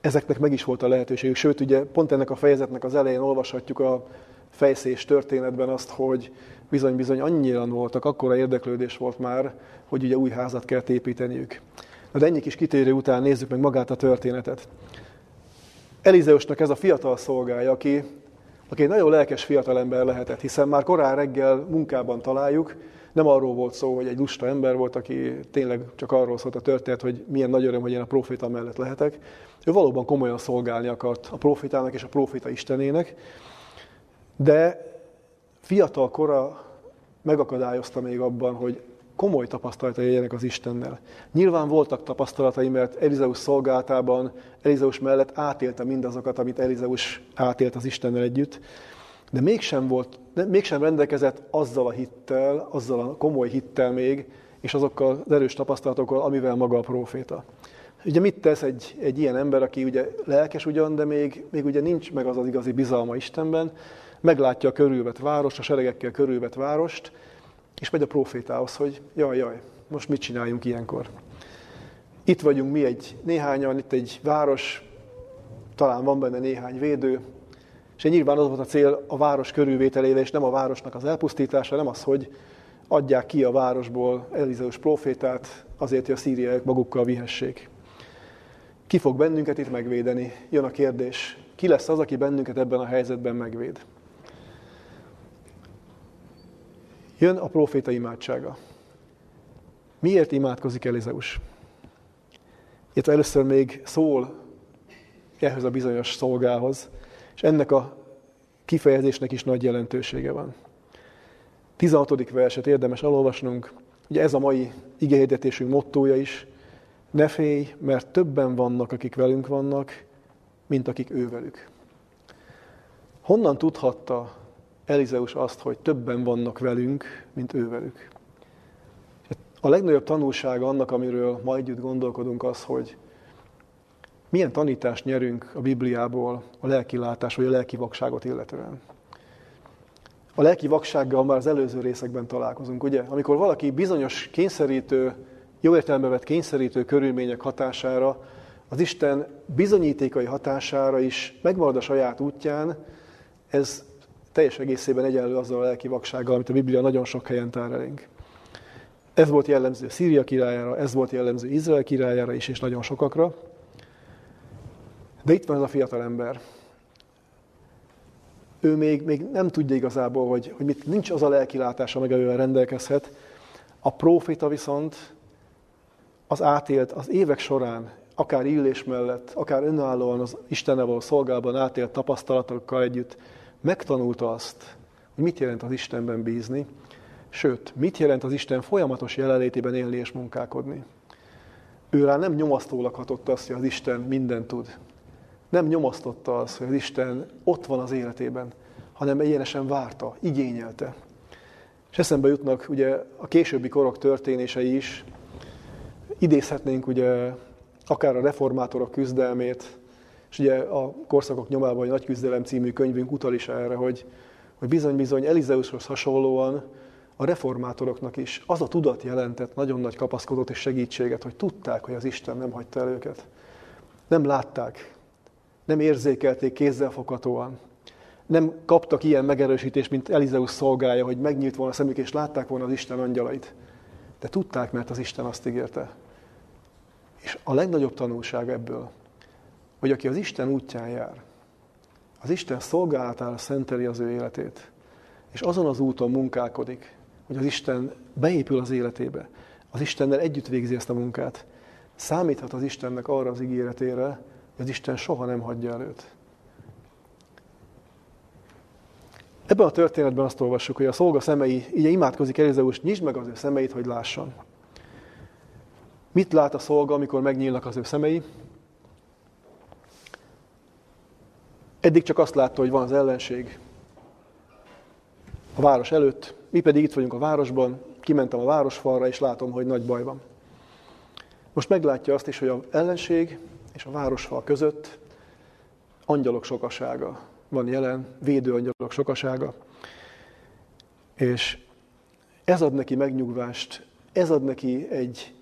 ezeknek meg is volt a lehetőségük. Sőt, ugye pont ennek a fejezetnek az elején olvashatjuk a fejszés történetben azt, hogy bizony-bizony annyira voltak, akkora érdeklődés volt már, hogy ugye új házat kell építeniük. De ennyi kis kitérő után nézzük meg magát a történetet. Elizeusnak ez a fiatal szolgája, aki aki egy nagyon lelkes fiatalember lehetett, hiszen már korán reggel munkában találjuk, nem arról volt szó, hogy egy lusta ember volt, aki tényleg csak arról szólt a történet, hogy milyen nagy öröm, hogy én a proféta mellett lehetek. Ő valóban komolyan szolgálni akart a profétának és a proféta istenének, de fiatal kora megakadályozta még abban, hogy komoly tapasztalatai legyenek az Istennel. Nyilván voltak tapasztalatai, mert Elizeus szolgáltában, Elizeus mellett átélte mindazokat, amit Elizeus átélt az Istennel együtt, de mégsem, volt, de mégsem rendelkezett azzal a hittel, azzal a komoly hittel még, és azokkal az erős tapasztalatokkal, amivel maga a próféta. Ugye mit tesz egy, egy ilyen ember, aki ugye lelkes ugyan, de még, még ugye nincs meg az az igazi bizalma Istenben, meglátja a körülvet várost, a seregekkel körülvet várost, és megy a profétához, hogy jaj, jaj, most mit csináljunk ilyenkor? Itt vagyunk mi egy néhányan, itt egy város, talán van benne néhány védő, és nyilván az volt a cél a város körülvételével, és nem a városnak az elpusztítása, nem az, hogy adják ki a városból Elizeus profétát, azért, hogy a szíriaiak magukkal vihessék. Ki fog bennünket itt megvédeni? Jön a kérdés. Ki lesz az, aki bennünket ebben a helyzetben megvéd? Jön a proféta imádsága. Miért imádkozik Elizeus? Itt először még szól ehhez a bizonyos szolgához, és ennek a kifejezésnek is nagy jelentősége van. 16. verset érdemes elolvasnunk. Ugye ez a mai igehirdetésünk mottója is. Ne félj, mert többen vannak, akik velünk vannak, mint akik ővelük. Honnan tudhatta Elizeus azt, hogy többen vannak velünk, mint ővelük? A legnagyobb tanulsága annak, amiről ma együtt gondolkodunk, az, hogy milyen tanítást nyerünk a Bibliából a lelki látás vagy a lelki vakságot illetően. A lelki vaksággal már az előző részekben találkozunk, ugye? Amikor valaki bizonyos kényszerítő, jó értelembe vett kényszerítő körülmények hatására, az Isten bizonyítékai hatására is megmarad a saját útján, ez teljes egészében egyenlő azzal a lelki vaksággal, amit a Biblia nagyon sok helyen tár elénk. Ez volt jellemző Szíria királyára, ez volt jellemző Izrael királyára is, és nagyon sokakra. De itt van ez a fiatal ember. Ő még, még nem tudja igazából, hogy, hogy mit, nincs az a lelkilátása, meg amivel rendelkezhet. A prófita viszont az átélt, az évek során, akár illés mellett, akár önállóan az Istennel való szolgálban átélt tapasztalatokkal együtt megtanulta azt, hogy mit jelent az Istenben bízni, sőt, mit jelent az Isten folyamatos jelenlétében élni és munkálkodni. Ő rá nem nyomasztólag hatott azt, hogy az Isten mindent tud nem nyomasztotta az, hogy az Isten ott van az életében, hanem egyenesen várta, igényelte. És eszembe jutnak ugye a későbbi korok történései is, idézhetnénk ugye akár a reformátorok küzdelmét, és ugye a korszakok nyomában a Nagy Küzdelem című könyvünk utal is erre, hogy, hogy bizony-bizony Elizeushoz hasonlóan a reformátoroknak is az a tudat jelentett nagyon nagy kapaszkodót és segítséget, hogy tudták, hogy az Isten nem hagyta el őket. Nem látták, nem érzékelték kézzelfoghatóan. Nem kaptak ilyen megerősítést, mint Elizeus szolgája, hogy megnyílt volna a szemük, és látták volna az Isten angyalait. De tudták, mert az Isten azt ígérte. És a legnagyobb tanulság ebből, hogy aki az Isten útján jár, az Isten szolgálatára szenteli az ő életét, és azon az úton munkálkodik, hogy az Isten beépül az életébe, az Istennel együtt végzi ezt a munkát, számíthat az Istennek arra az ígéretére, az Isten soha nem hagyja el őt. Ebben a történetben azt olvassuk, hogy a szolga szemei, így imádkozik Elizeus, nyisd meg az ő szemeit, hogy lásson. Mit lát a szolga, amikor megnyílnak az ő szemei? Eddig csak azt látta, hogy van az ellenség a város előtt, mi pedig itt vagyunk a városban, kimentem a városfalra, és látom, hogy nagy baj van. Most meglátja azt is, hogy az ellenség és a városfal között angyalok sokasága van jelen, védőangyalok sokasága, és ez ad neki megnyugvást, ez ad neki egy,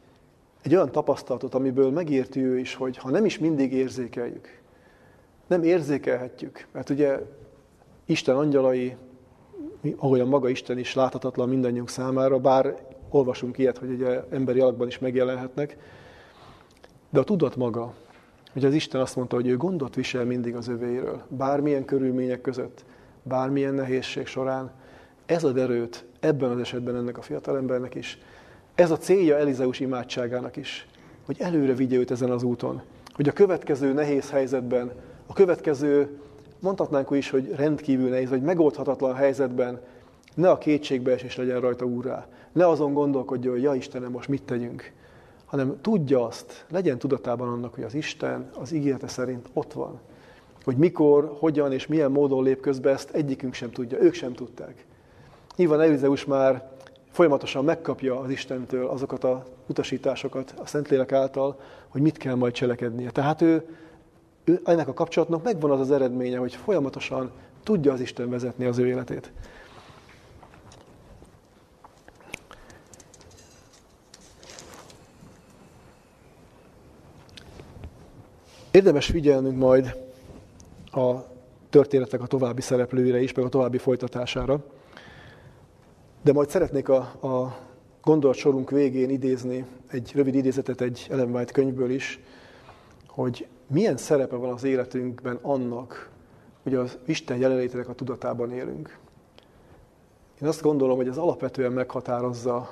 egy olyan tapasztalatot, amiből megérti ő is, hogy ha nem is mindig érzékeljük, nem érzékelhetjük, mert ugye Isten angyalai, ahogyan maga Isten is láthatatlan mindannyiunk számára, bár olvasunk ilyet, hogy ugye emberi alakban is megjelenhetnek, de a tudat maga, hogy az Isten azt mondta, hogy ő gondot visel mindig az övéről, bármilyen körülmények között, bármilyen nehézség során. Ez ad erőt ebben az esetben ennek a fiatalembernek is. Ez a célja Elizeus imádságának is, hogy előre vigye őt ezen az úton. Hogy a következő nehéz helyzetben, a következő, mondhatnánk is, hogy rendkívül nehéz, vagy megoldhatatlan helyzetben ne a kétségbeesés legyen rajta úrrá. Ne azon gondolkodjon, hogy ja Istenem, most mit tegyünk, hanem tudja azt, legyen tudatában annak, hogy az Isten az ígérete szerint ott van. Hogy mikor, hogyan és milyen módon lép közbe, ezt egyikünk sem tudja, ők sem tudták. Nyilván Elizeus már folyamatosan megkapja az Istentől azokat a utasításokat a Szentlélek által, hogy mit kell majd cselekednie. Tehát ő, ő ennek a kapcsolatnak megvan az az eredménye, hogy folyamatosan tudja az Isten vezetni az ő életét. Érdemes figyelnünk majd a történetek a további szereplőire is, meg a további folytatására. De majd szeretnék a, a gondolatsorunk végén idézni egy rövid idézetet egy Ellen White könyvből is, hogy milyen szerepe van az életünkben annak, hogy az Isten jelenlétének a tudatában élünk. Én azt gondolom, hogy ez alapvetően meghatározza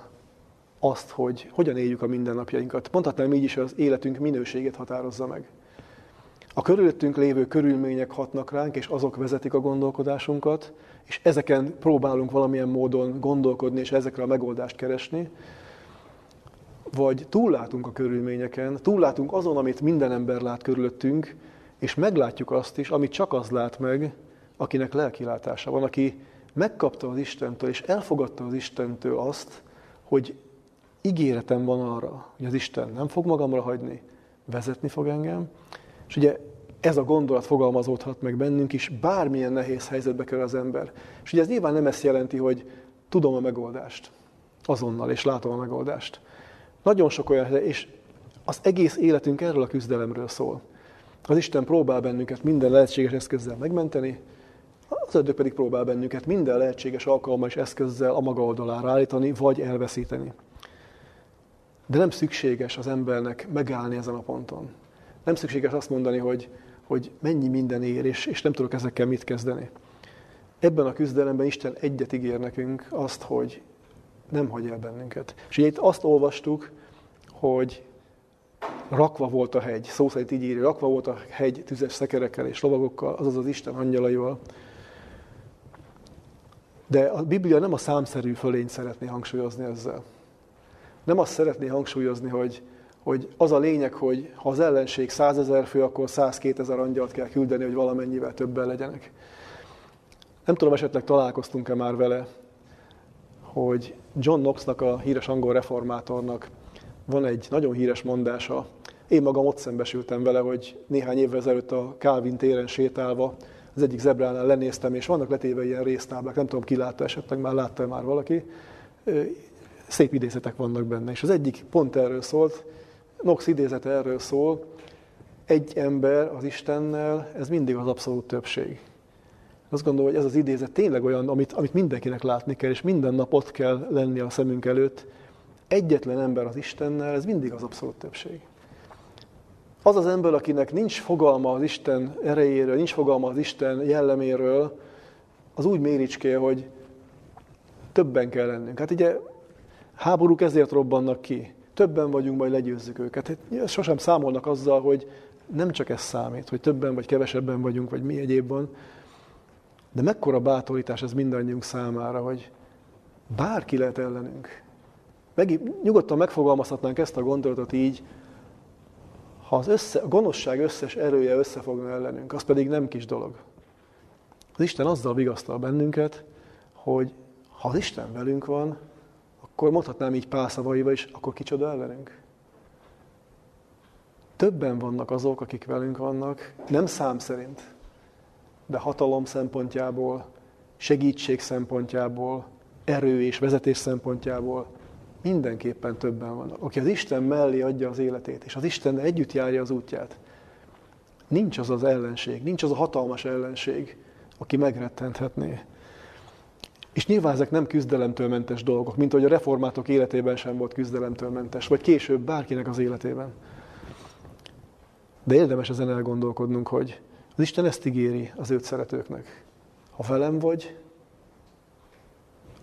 azt, hogy hogyan éljük a mindennapjainkat. Mondhatnám így is, hogy az életünk minőségét határozza meg. A körülöttünk lévő körülmények hatnak ránk, és azok vezetik a gondolkodásunkat, és ezeken próbálunk valamilyen módon gondolkodni, és ezekre a megoldást keresni, vagy túllátunk a körülményeken, túllátunk azon, amit minden ember lát körülöttünk, és meglátjuk azt is, amit csak az lát meg, akinek lelkilátása van, aki megkapta az Istentől, és elfogadta az Istentől azt, hogy ígéretem van arra, hogy az Isten nem fog magamra hagyni, vezetni fog engem. És ugye ez a gondolat fogalmazódhat meg bennünk is, bármilyen nehéz helyzetbe kerül az ember. És ugye ez nyilván nem ezt jelenti, hogy tudom a megoldást azonnal, és látom a megoldást. Nagyon sok olyan, és az egész életünk erről a küzdelemről szól. Az Isten próbál bennünket minden lehetséges eszközzel megmenteni, az ördög pedig próbál bennünket minden lehetséges alkalommal és eszközzel a maga oldalára állítani, vagy elveszíteni. De nem szükséges az embernek megállni ezen a ponton. Nem szükséges azt mondani, hogy, hogy mennyi minden ér, és, és nem tudok ezekkel mit kezdeni. Ebben a küzdelemben Isten egyet ígér nekünk azt, hogy nem hagy el bennünket. És ugye itt azt olvastuk, hogy rakva volt a hegy, szó szerint így írja, rakva volt a hegy tüzes szekerekkel és lovagokkal, azaz az Isten angyalaival. De a Biblia nem a számszerű fölényt szeretné hangsúlyozni ezzel. Nem azt szeretné hangsúlyozni, hogy, hogy az a lényeg, hogy ha az ellenség százezer fő, akkor 102 ezer angyalt kell küldeni, hogy valamennyivel többen legyenek. Nem tudom, esetleg találkoztunk-e már vele, hogy John Knoxnak, a híres angol reformátornak van egy nagyon híres mondása. Én magam ott szembesültem vele, hogy néhány évvel ezelőtt a Calvin téren sétálva az egyik zebránál lenéztem, és vannak letéve ilyen résztáblák, nem tudom, ki látta esetleg, már látta már valaki. Szép idézetek vannak benne, és az egyik pont erről szólt, Knox idézete erről szól, egy ember az Istennel, ez mindig az abszolút többség. Azt gondolom, hogy ez az idézet tényleg olyan, amit, amit mindenkinek látni kell, és minden nap ott kell lenni a szemünk előtt. Egyetlen ember az Istennel, ez mindig az abszolút többség. Az az ember, akinek nincs fogalma az Isten erejéről, nincs fogalma az Isten jelleméről, az úgy méricskél, hogy többen kell lennünk. Hát ugye háborúk ezért robbannak ki. Többen vagyunk, majd legyőzzük őket. Hát, sosem számolnak azzal, hogy nem csak ez számít, hogy többen vagy kevesebben vagyunk, vagy mi egyéb van, de mekkora bátorítás ez mindannyiunk számára, hogy bárki lehet ellenünk. Meg, nyugodtan megfogalmazhatnánk ezt a gondolatot így, ha az össze, a gonoszság összes erője összefogna ellenünk, az pedig nem kis dolog. Az Isten azzal vigasztal bennünket, hogy ha az Isten velünk van, akkor mondhatnám így pálszavaival is, akkor kicsoda ellenünk. Többen vannak azok, akik velünk vannak, nem szám szerint, de hatalom szempontjából, segítség szempontjából, erő és vezetés szempontjából mindenképpen többen vannak. Aki az Isten mellé adja az életét, és az Isten együtt járja az útját, nincs az az ellenség, nincs az a hatalmas ellenség, aki megrettenthetné. És nyilván ezek nem küzdelemtől mentes dolgok, mint ahogy a reformátok életében sem volt küzdelemtől mentes, vagy később bárkinek az életében. De érdemes ezen elgondolkodnunk, hogy az Isten ezt ígéri az őt szeretőknek. Ha velem vagy,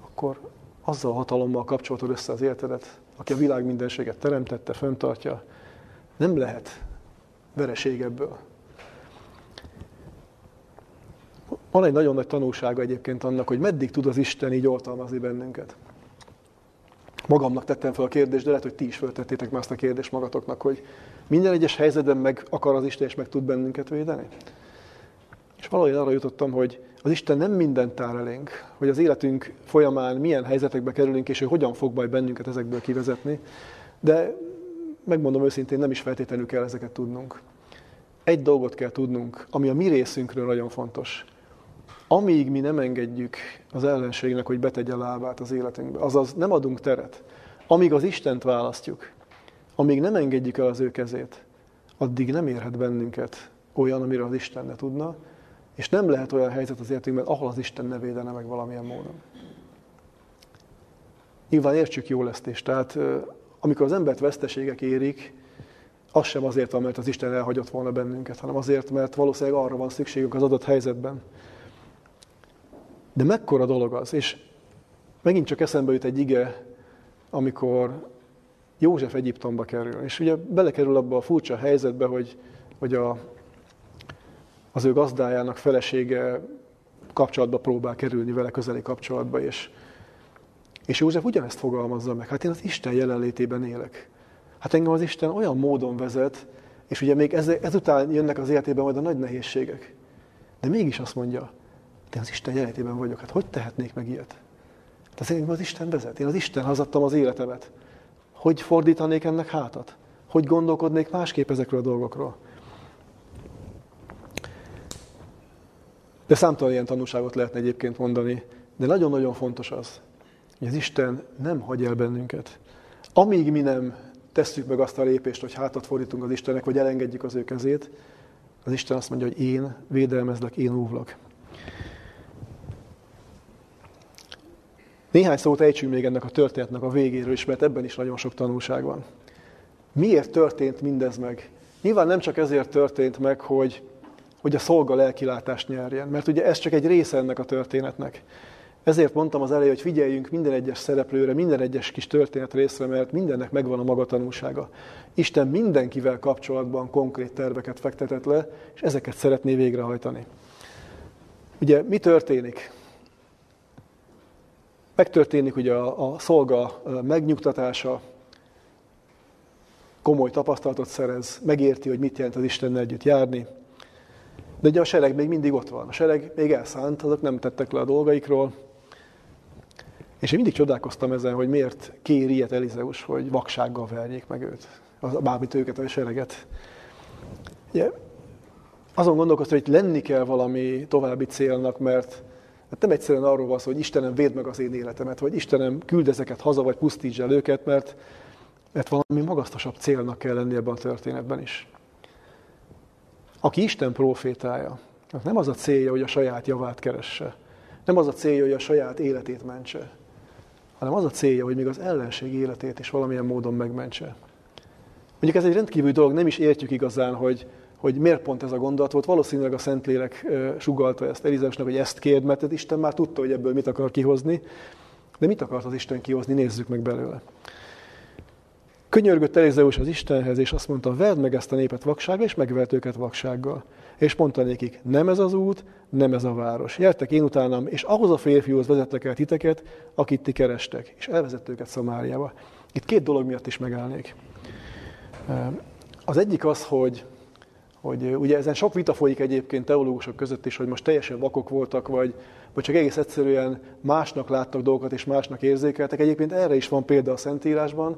akkor azzal a hatalommal kapcsolatod össze az életedet, aki a világ mindenséget teremtette, föntartja. Nem lehet vereség ebből. Van egy nagyon nagy tanulsága egyébként annak, hogy meddig tud az Isten így oltalmazni bennünket. Magamnak tettem fel a kérdést, de lehet, hogy ti is föltettétek már azt a kérdést magatoknak, hogy minden egyes helyzetben meg akar az Isten, és meg tud bennünket védeni. És valahogy arra jutottam, hogy az Isten nem mindent tár elénk, hogy az életünk folyamán milyen helyzetekbe kerülünk, és hogy hogyan fog majd bennünket ezekből kivezetni. De megmondom őszintén, nem is feltétlenül kell ezeket tudnunk. Egy dolgot kell tudnunk, ami a mi részünkről nagyon fontos. Amíg mi nem engedjük az ellenségnek, hogy betegye lábát az életünkbe, azaz nem adunk teret, amíg az Istent választjuk, amíg nem engedjük el az ő kezét, addig nem érhet bennünket olyan, amiről az Isten ne tudna, és nem lehet olyan helyzet az életünkben, ahol az Isten ne védene meg valamilyen módon. Nyilván értsük jól ezt is. Tehát amikor az embert veszteségek érik, az sem azért van, mert az Isten elhagyott volna bennünket, hanem azért, mert valószínűleg arra van szükségünk az adott helyzetben. De mekkora dolog az? És megint csak eszembe jut egy ige, amikor József Egyiptomba kerül. És ugye belekerül abba a furcsa helyzetbe, hogy, hogy a az ő gazdájának felesége kapcsolatba próbál kerülni vele közeli kapcsolatba, és, és József ugyanezt fogalmazza meg. Hát én az Isten jelenlétében élek. Hát engem az Isten olyan módon vezet, és ugye még ez, ezután jönnek az életében majd a nagy nehézségek. De mégis azt mondja, de az Isten jelenlétében vagyok. Hát hogy tehetnék meg ilyet? Tehát engem az Isten vezet. Én az Isten hazadtam az életemet. Hogy fordítanék ennek hátat? Hogy gondolkodnék másképp ezekről a dolgokról? De számtalan ilyen tanúságot lehetne egyébként mondani, de nagyon-nagyon fontos az, hogy az Isten nem hagy el bennünket. Amíg mi nem tesszük meg azt a lépést, hogy hátat fordítunk az Istennek, vagy elengedjük az ő kezét, az Isten azt mondja, hogy én védelmezlek, én óvlak. Néhány szót ejtsünk még ennek a történetnek a végéről is, mert ebben is nagyon sok tanulság van. Miért történt mindez meg? Nyilván nem csak ezért történt meg, hogy, hogy a szolga lelkilátást nyerjen, mert ugye ez csak egy része ennek a történetnek. Ezért mondtam az elején, hogy figyeljünk minden egyes szereplőre, minden egyes kis történet részre, mert mindennek megvan a maga tanulsága. Isten mindenkivel kapcsolatban konkrét terveket fektetett le, és ezeket szeretné végrehajtani. Ugye mi történik? Megtörténik ugye a, a szolga megnyugtatása, komoly tapasztalatot szerez, megérti, hogy mit jelent az Istennel együtt járni. De ugye a sereg még mindig ott van. A sereg még elszánt, azok nem tettek le a dolgaikról. És én mindig csodálkoztam ezen, hogy miért kér ilyet Elizeus, hogy vaksággal verjék meg őt, bármit őket, a sereget. Ugye, azon gondolkoztam, hogy lenni kell valami további célnak, mert Hát nem egyszerűen arról van szó, hogy Istenem, védd meg az én életemet, vagy Istenem, küld ezeket haza, vagy pusztíts el őket, mert, mert valami magasztosabb célnak kell lenni ebben a történetben is. Aki Isten profétája, nem az a célja, hogy a saját javát keresse. Nem az a célja, hogy a saját életét mentse. Hanem az a célja, hogy még az ellenség életét is valamilyen módon megmentse. Mondjuk ez egy rendkívüli dolog, nem is értjük igazán, hogy, hogy miért pont ez a gondolat volt. Valószínűleg a Szentlélek sugalta ezt Elizeusnak, hogy ezt kérd, mert Isten már tudta, hogy ebből mit akar kihozni. De mit akart az Isten kihozni? Nézzük meg belőle. Könyörgött Elizeus az Istenhez, és azt mondta, vedd meg ezt a népet vaksággal, és megvert őket vaksággal. És mondta nékik, nem ez az út, nem ez a város. Jertek én utánam, és ahhoz a férfihoz vezettek el titeket, akit ti kerestek. És elvezett őket Szamáriába. Itt két dolog miatt is megállnék. Az egyik az, hogy hogy ugye ezen sok vita folyik egyébként teológusok között is, hogy most teljesen vakok voltak, vagy, vagy csak egész egyszerűen másnak láttak dolgokat és másnak érzékeltek. Egyébként erre is van példa a Szentírásban.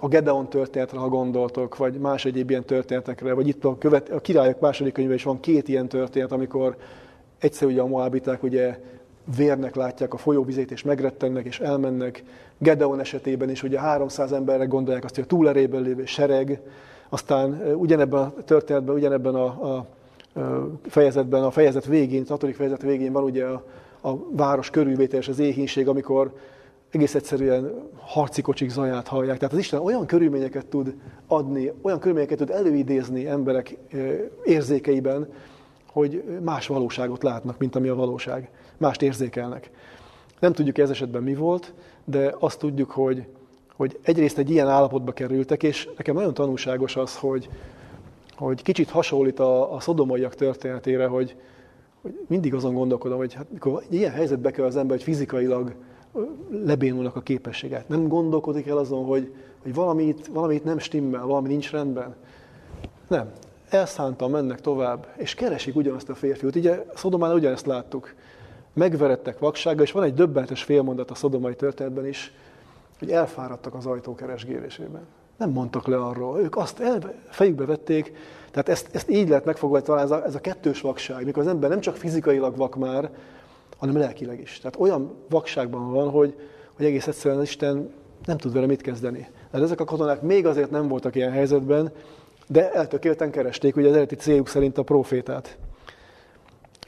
A Gedeon történetre, ha gondoltok, vagy más egyéb ilyen történetekre, vagy itt a, követ, a királyok második könyve is van két ilyen történet, amikor egyszer ugye a moabiták ugye vérnek látják a folyóvizét, és megrettennek, és elmennek. Gedeon esetében is ugye 300 emberre gondolják azt, hogy a túlerében lévő sereg, aztán ugyanebben a történetben, ugyanebben a, a fejezetben, a fejezet végén, a hatodik fejezet végén van ugye a, a város körülvétel és az éhínség, amikor egész egyszerűen harci kocsik zaját hallják. Tehát az Isten olyan körülményeket tud adni, olyan körülményeket tud előidézni emberek érzékeiben, hogy más valóságot látnak, mint ami a valóság. Mást érzékelnek. Nem tudjuk ez esetben mi volt, de azt tudjuk, hogy hogy egyrészt egy ilyen állapotba kerültek, és nekem nagyon tanulságos az, hogy, hogy kicsit hasonlít a, a szodomaiak történetére, hogy, hogy mindig azon gondolkodom, hogy hát, mikor egy ilyen helyzetbe kell az ember, hogy fizikailag lebénulnak a képességet. Nem gondolkodik el azon, hogy, hogy valamit, valamit nem stimmel, valami nincs rendben. Nem. Elszántan mennek tovább, és keresik ugyanazt a férfiút. Ugye Szodomán ugyanezt láttuk. Megverettek vaksággal, és van egy döbbentes félmondat a szodomai történetben is, hogy elfáradtak az ajtó keresgélésében. Nem mondtak le arról. Ők azt el, fejükbe vették, tehát ezt, ezt így lehet megfogni, talán ez a, ez a kettős vakság, mikor az ember nem csak fizikailag vak már, hanem lelkileg is. Tehát olyan vakságban van, hogy, hogy egész egyszerűen Isten nem tud vele mit kezdeni. Tehát ezek a katonák még azért nem voltak ilyen helyzetben, de eltökélten keresték ugye az eredeti céljuk szerint a profétát.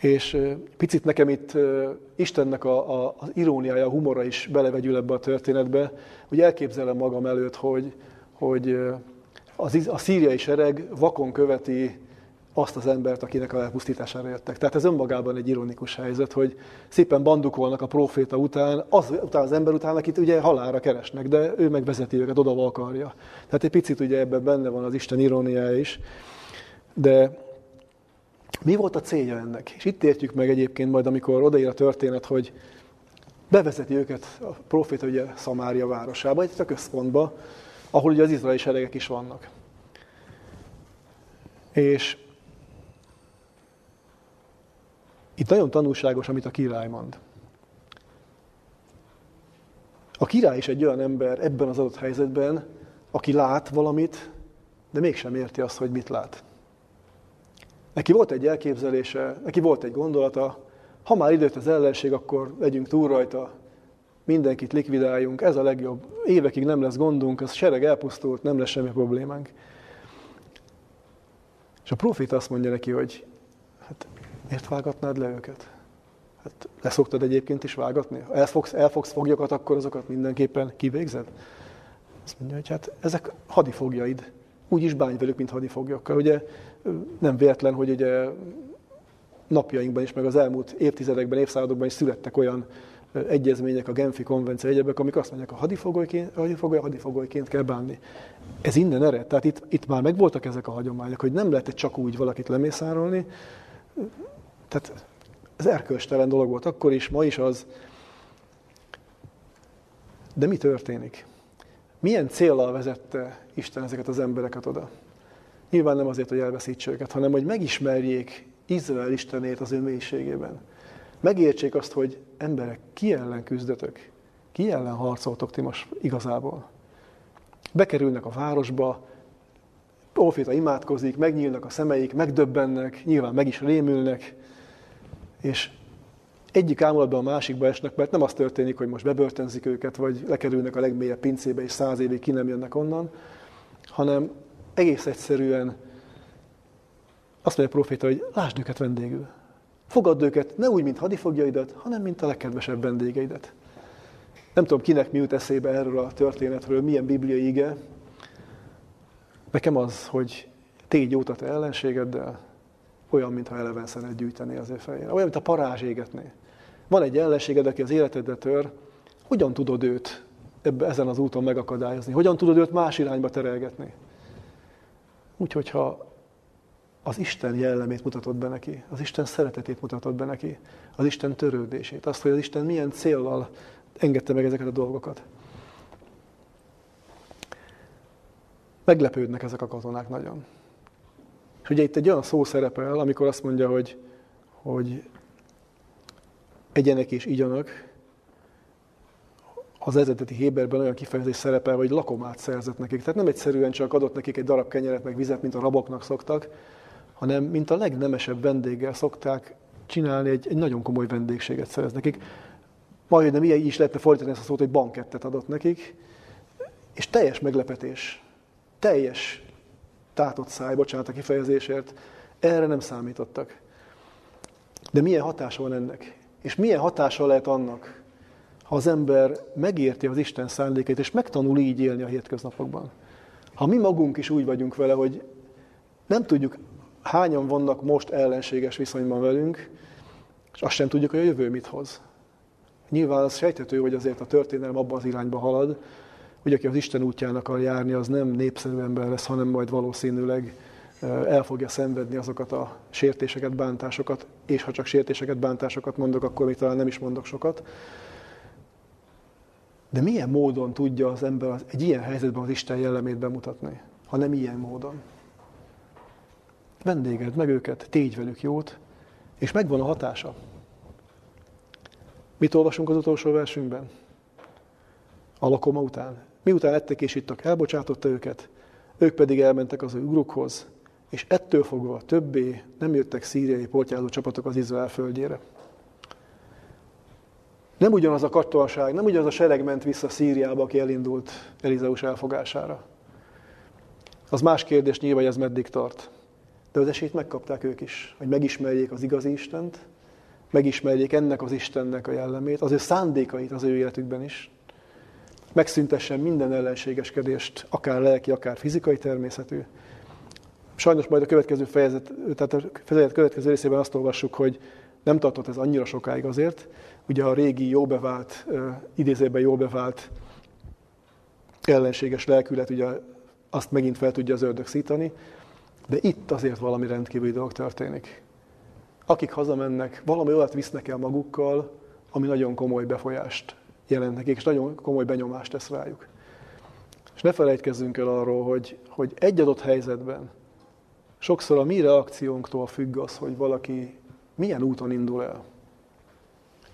És picit nekem itt Istennek a, a, az iróniája, a humora is belevegyül ebbe a történetbe, hogy elképzelem magam előtt, hogy, hogy az, a szíriai sereg vakon követi azt az embert, akinek a elpusztítására jöttek. Tehát ez önmagában egy ironikus helyzet, hogy szépen bandukolnak a proféta után, az után az ember után, akit ugye halára keresnek, de ő megvezeti őket, oda akarja. Tehát egy picit ugye ebben benne van az Isten iróniája is. De Mi volt a célja ennek? És itt értjük meg egyébként majd, amikor odaír a történet, hogy bevezeti őket a proféta ugye Szamária városába, itt a központba, ahol ugye az izraeli seregek is vannak. És itt nagyon tanulságos, amit a király mond. A király is egy olyan ember ebben az adott helyzetben, aki lát valamit, de mégsem érti azt, hogy mit lát. Neki volt egy elképzelése, neki volt egy gondolata, ha már időt az ellenség, akkor legyünk túl rajta, mindenkit likvidáljunk, ez a legjobb. Évekig nem lesz gondunk, az sereg elpusztult, nem lesz semmi problémánk. És a profit azt mondja neki, hogy hát miért vágatnád le őket? Hát leszoktad egyébként is vágatni? Ha elfogsz, elfogsz foglyokat, akkor azokat mindenképpen kivégzed? Azt mondja, hogy hát ezek hadifogjaid. Úgy is bánj velük, mint hadifoglyokkal. Ugye nem véletlen, hogy ugye napjainkban is, meg az elmúlt évtizedekben, évszázadokban is születtek olyan egyezmények, a Genfi konvenció egyebek, amik azt mondják, a hadifogolyként, hadifogoly, hadifogolyként kell bánni. Ez innen ered. Tehát itt, itt már megvoltak ezek a hagyományok, hogy nem lehet csak úgy valakit lemészárolni. Tehát ez erkölcstelen dolog volt akkor is, ma is az. De mi történik? Milyen célral vezette Isten ezeket az embereket oda? Nyilván nem azért, hogy elveszítse őket, hanem hogy megismerjék Izrael Istenét az ő mélységében. Megértsék azt, hogy emberek, ki ellen küzdötök? Ki ellen harcoltok ti most igazából? Bekerülnek a városba, proféta imádkozik, megnyílnak a szemeik, megdöbbennek, nyilván meg is rémülnek, és egyik ámulatban a másikba esnek, mert nem az történik, hogy most bebörtönzik őket, vagy lekerülnek a legmélyebb pincébe, és száz évig ki nem jönnek onnan, hanem egész egyszerűen azt mondja a proféta, hogy lásd őket vendégül. Fogadd őket ne úgy, mint hadifogjaidat, hanem mint a legkedvesebb vendégeidet. Nem tudom, kinek mi jut eszébe erről a történetről, milyen bibliai ige. Nekem az, hogy tégy jót a ellenségeddel, olyan, mintha eleven szenet gyűjtené az ő fejére. Olyan, mint a parázs égetné. Van egy ellenséged, aki az életedbe tör, hogyan tudod őt ebbe, ezen az úton megakadályozni? Hogyan tudod őt más irányba terelgetni? Úgyhogy ha az Isten jellemét mutatod be neki, az Isten szeretetét mutatod be neki, az Isten törődését, azt, hogy az Isten milyen céllal engedte meg ezeket a dolgokat. Meglepődnek ezek a katonák nagyon. És ugye itt egy olyan szó szerepel, amikor azt mondja, hogy, hogy egyenek és igyanak, az eredeti Héberben olyan kifejezés szerepel, hogy lakomát szerzett nekik. Tehát nem egyszerűen csak adott nekik egy darab kenyeret, meg vizet, mint a raboknak szoktak, hanem mint a legnemesebb vendéggel szokták csinálni, egy, egy nagyon komoly vendégséget szerez nekik. Majd nem ilyen is lehetne fordítani ezt a szót, hogy bankettet adott nekik, és teljes meglepetés, teljes tátott száj, bocsánat a kifejezésért, erre nem számítottak. De milyen hatása van ennek? És milyen hatása lehet annak, ha az ember megérti az Isten szándékait, és megtanul így élni a hétköznapokban? Ha mi magunk is úgy vagyunk vele, hogy nem tudjuk hányan vannak most ellenséges viszonyban velünk, és azt sem tudjuk, hogy a jövő mit hoz. Nyilván az sejthető, hogy azért a történelem abban az irányba halad, hogy aki az Isten útján akar járni, az nem népszerű ember lesz, hanem majd valószínűleg el fogja szenvedni azokat a sértéseket, bántásokat, és ha csak sértéseket, bántásokat mondok, akkor még talán nem is mondok sokat. De milyen módon tudja az ember egy ilyen helyzetben az Isten jellemét bemutatni, ha nem ilyen módon? vendéged meg őket, tégy velük jót, és megvan a hatása. Mit olvasunk az utolsó versünkben? A lakoma után. Miután ettek és ittak, elbocsátotta őket, ők pedig elmentek az ő és ettől fogva többé nem jöttek szíriai portyázó csapatok az Izrael földjére. Nem ugyanaz a katonaság, nem ugyanaz a sereg ment vissza Szíriába, aki elindult Elizeus elfogására. Az más kérdés nyilván, hogy ez meddig tart. De az esélyt megkapták ők is, hogy megismerjék az igazi Istent, megismerjék ennek az Istennek a jellemét, az ő szándékait az ő életükben is, megszüntessen minden ellenségeskedést, akár lelki, akár fizikai természetű. Sajnos majd a következő fejezet, tehát a fejezet következő részében azt olvassuk, hogy nem tartott ez annyira sokáig azért. Ugye a régi, jó bevált, idézőben jó bevált ellenséges lelkület, ugye azt megint fel tudja az ördög szítani, de itt azért valami rendkívüli dolog történik. akik hazamennek, valami olyat visznek el magukkal, ami nagyon komoly befolyást jelent nekik, és nagyon komoly benyomást tesz rájuk. És ne felejtkezzünk el arról, hogy, hogy egy adott helyzetben sokszor a mi reakciónktól függ az, hogy valaki milyen úton indul el.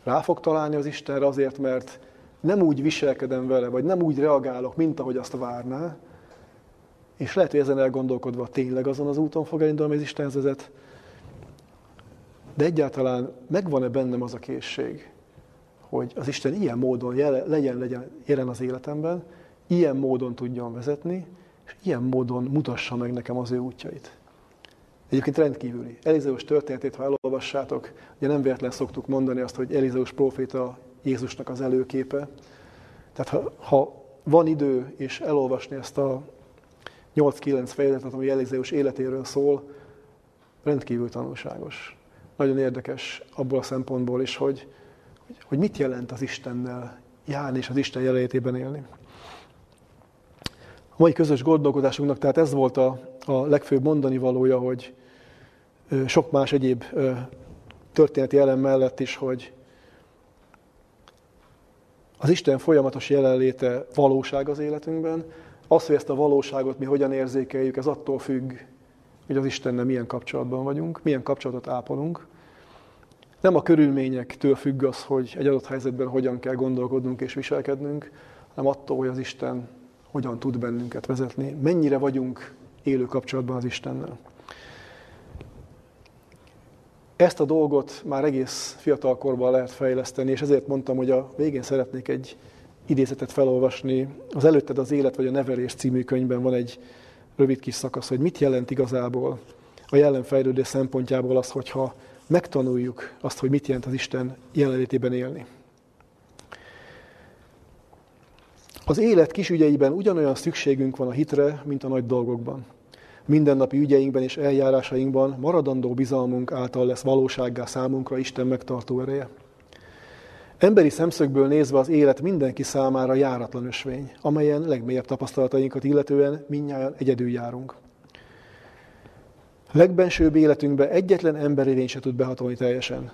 Rá fog találni az Istenre azért, mert nem úgy viselkedem vele, vagy nem úgy reagálok, mint ahogy azt várná, és lehet, hogy ezen elgondolkodva tényleg azon az úton fog elindulni, az Istenhez vezet, de egyáltalán megvan-e bennem az a készség, hogy az Isten ilyen módon legyen, legyen jelen az életemben, ilyen módon tudjon vezetni, és ilyen módon mutassa meg nekem az ő útjait. Egyébként rendkívüli. Elizeus történetét, ha elolvassátok, ugye nem véletlen szoktuk mondani azt, hogy Elizeus próféta Jézusnak az előképe. Tehát ha, ha van idő és elolvasni ezt a 8-9 fejezetet, ami Elizeus életéről szól, rendkívül tanulságos. Nagyon érdekes abból a szempontból is, hogy, hogy, mit jelent az Istennel járni és az Isten jelenlétében élni. A mai közös gondolkodásunknak tehát ez volt a, a legfőbb mondani valója, hogy sok más egyéb történeti elem mellett is, hogy az Isten folyamatos jelenléte valóság az életünkben, az, hogy ezt a valóságot mi hogyan érzékeljük, ez attól függ, hogy az Istennel milyen kapcsolatban vagyunk, milyen kapcsolatot ápolunk. Nem a körülményektől függ az, hogy egy adott helyzetben hogyan kell gondolkodnunk és viselkednünk, hanem attól, hogy az Isten hogyan tud bennünket vezetni, mennyire vagyunk élő kapcsolatban az Istennel. Ezt a dolgot már egész fiatal korban lehet fejleszteni, és ezért mondtam, hogy a végén szeretnék egy idézetet felolvasni. Az Előtted az élet vagy a nevelés című könyvben van egy rövid kis szakasz, hogy mit jelent igazából a jelenfejlődés szempontjából az, hogyha megtanuljuk azt, hogy mit jelent az Isten jelenlétében élni. Az élet kis ügyeiben ugyanolyan szükségünk van a hitre, mint a nagy dolgokban. Mindennapi ügyeinkben és eljárásainkban maradandó bizalmunk által lesz valósággá számunkra Isten megtartó ereje. Emberi szemszögből nézve az élet mindenki számára járatlan ösvény, amelyen legmélyebb tapasztalatainkat illetően minnyáján egyedül járunk. Legbensőbb életünkbe egyetlen emberi se tud behatolni teljesen.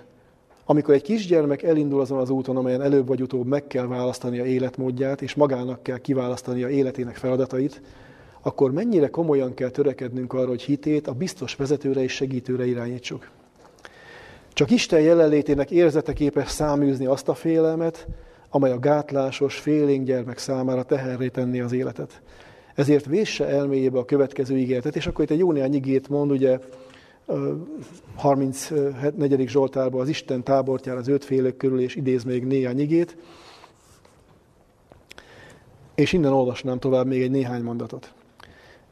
Amikor egy kisgyermek elindul azon az úton, amelyen előbb vagy utóbb meg kell választania életmódját, és magának kell kiválasztania életének feladatait, akkor mennyire komolyan kell törekednünk arra, hogy hitét a biztos vezetőre és segítőre irányítsuk. Csak Isten jelenlétének érzete képes száműzni azt a félelmet, amely a gátlásos, félénk gyermek számára teherré tenni az életet. Ezért vésse elméjébe a következő ígéretet, és akkor itt egy jó néhány igét mond, ugye 34. Zsoltárban az Isten tábortjára az ötfélek körül, és idéz még néhány igét. És innen olvasnám tovább még egy néhány mondatot.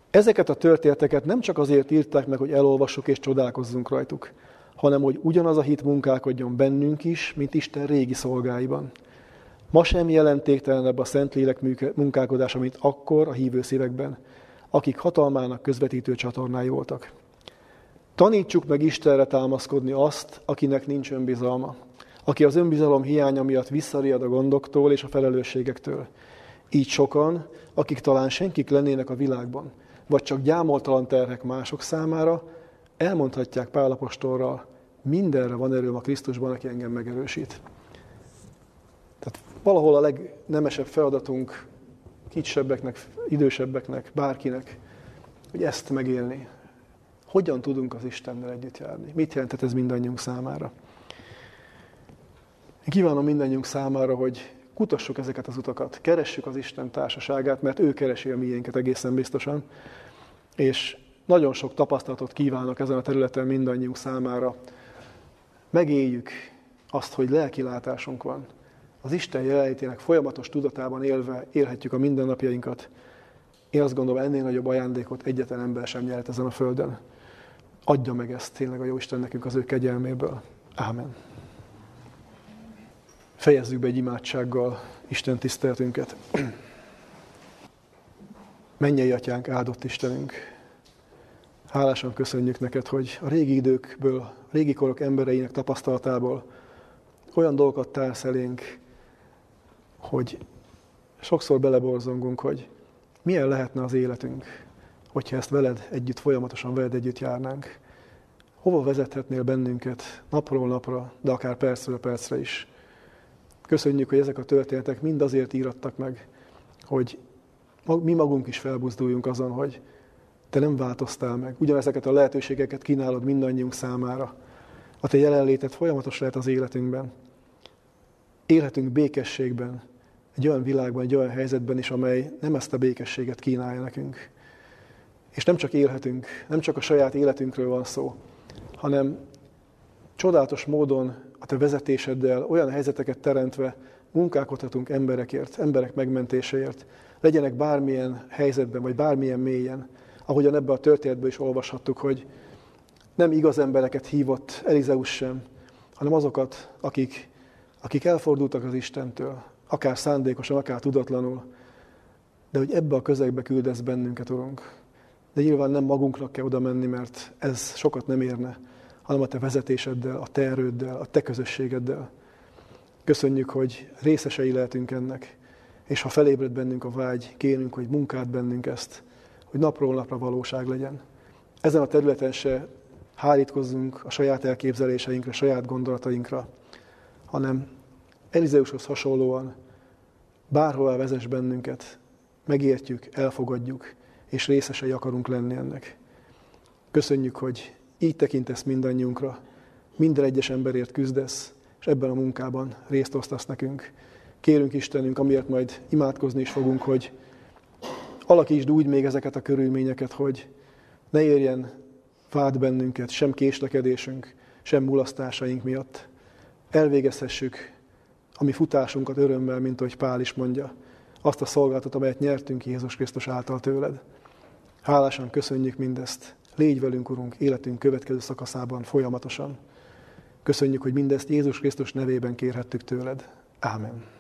Ezeket a történeteket nem csak azért írták meg, hogy elolvassuk és csodálkozzunk rajtuk, hanem hogy ugyanaz a hit munkálkodjon bennünk is, mint Isten régi szolgáiban. Ma sem jelentéktelenebb a Szentlélek munkálkodása, mint akkor a hívő szívekben, akik hatalmának közvetítő csatornái voltak. Tanítsuk meg Istenre támaszkodni azt, akinek nincs önbizalma, aki az önbizalom hiánya miatt visszariad a gondoktól és a felelősségektől. Így sokan, akik talán senkik lennének a világban, vagy csak gyámoltalan terhek mások számára, elmondhatják Pálapostolra, mindenre van erőm a Krisztusban, aki engem megerősít. Tehát valahol a legnemesebb feladatunk kicsebbeknek, idősebbeknek, bárkinek, hogy ezt megélni. Hogyan tudunk az Istennel együtt járni? Mit jelentett ez mindannyiunk számára? Én kívánom mindannyiunk számára, hogy kutassuk ezeket az utakat, keressük az Isten társaságát, mert ő keresi a miénket egészen biztosan, és nagyon sok tapasztalatot kívánok ezen a területen mindannyiunk számára. Megéljük azt, hogy lelkilátásunk van. Az Isten jelenlétének folyamatos tudatában élve élhetjük a mindennapjainkat. Én azt gondolom, ennél nagyobb ajándékot egyetlen ember sem nyert ezen a földön. Adja meg ezt tényleg a Jó Isten nekünk az ő kegyelméből. Ámen. Fejezzük be egy imádsággal Isten tiszteletünket. Mennyei atyánk, áldott Istenünk! Hálásan köszönjük neked, hogy a régi időkből, a régi korok embereinek tapasztalatából olyan dolgokat társz elénk, hogy sokszor beleborzongunk, hogy milyen lehetne az életünk, hogyha ezt veled együtt, folyamatosan veled együtt járnánk. hova vezethetnél bennünket napról napra, de akár percről percre is. Köszönjük, hogy ezek a történetek mind azért írattak meg, hogy mi magunk is felbuzduljunk azon, hogy te nem változtál meg. Ugyanezeket a lehetőségeket kínálod mindannyiunk számára. A te jelenléted folyamatos lehet az életünkben. Élhetünk békességben, egy olyan világban, egy olyan helyzetben is, amely nem ezt a békességet kínálja nekünk. És nem csak élhetünk, nem csak a saját életünkről van szó, hanem csodálatos módon a te vezetéseddel olyan helyzeteket teremtve munkálkodhatunk emberekért, emberek megmentéséért, legyenek bármilyen helyzetben, vagy bármilyen mélyen, ahogyan ebben a történetben is olvashattuk, hogy nem igaz embereket hívott Elizeus sem, hanem azokat, akik, akik elfordultak az Istentől, akár szándékosan, akár tudatlanul, de hogy ebbe a közegbe küldesz bennünket, Urunk. De nyilván nem magunknak kell oda menni, mert ez sokat nem érne, hanem a te vezetéseddel, a te erőddel, a te közösségeddel. Köszönjük, hogy részesei lehetünk ennek, és ha felébred bennünk a vágy, kérünk, hogy munkád bennünk ezt, hogy napról napra valóság legyen. Ezen a területen se hárítkozzunk a saját elképzeléseinkre, saját gondolatainkra, hanem Elizeushoz hasonlóan bárhol vezess bennünket, megértjük, elfogadjuk, és részesei akarunk lenni ennek. Köszönjük, hogy így tekintesz mindannyiunkra, minden egyes emberért küzdesz, és ebben a munkában részt osztasz nekünk. Kérünk Istenünk, amiért majd imádkozni is fogunk, hogy alakítsd úgy még ezeket a körülményeket, hogy ne érjen vád bennünket, sem késlekedésünk, sem mulasztásaink miatt. Elvégezhessük a mi futásunkat örömmel, mint ahogy Pál is mondja, azt a szolgáltat, amelyet nyertünk Jézus Krisztus által tőled. Hálásan köszönjük mindezt. Légy velünk, Urunk, életünk következő szakaszában folyamatosan. Köszönjük, hogy mindezt Jézus Krisztus nevében kérhettük tőled. Ámen.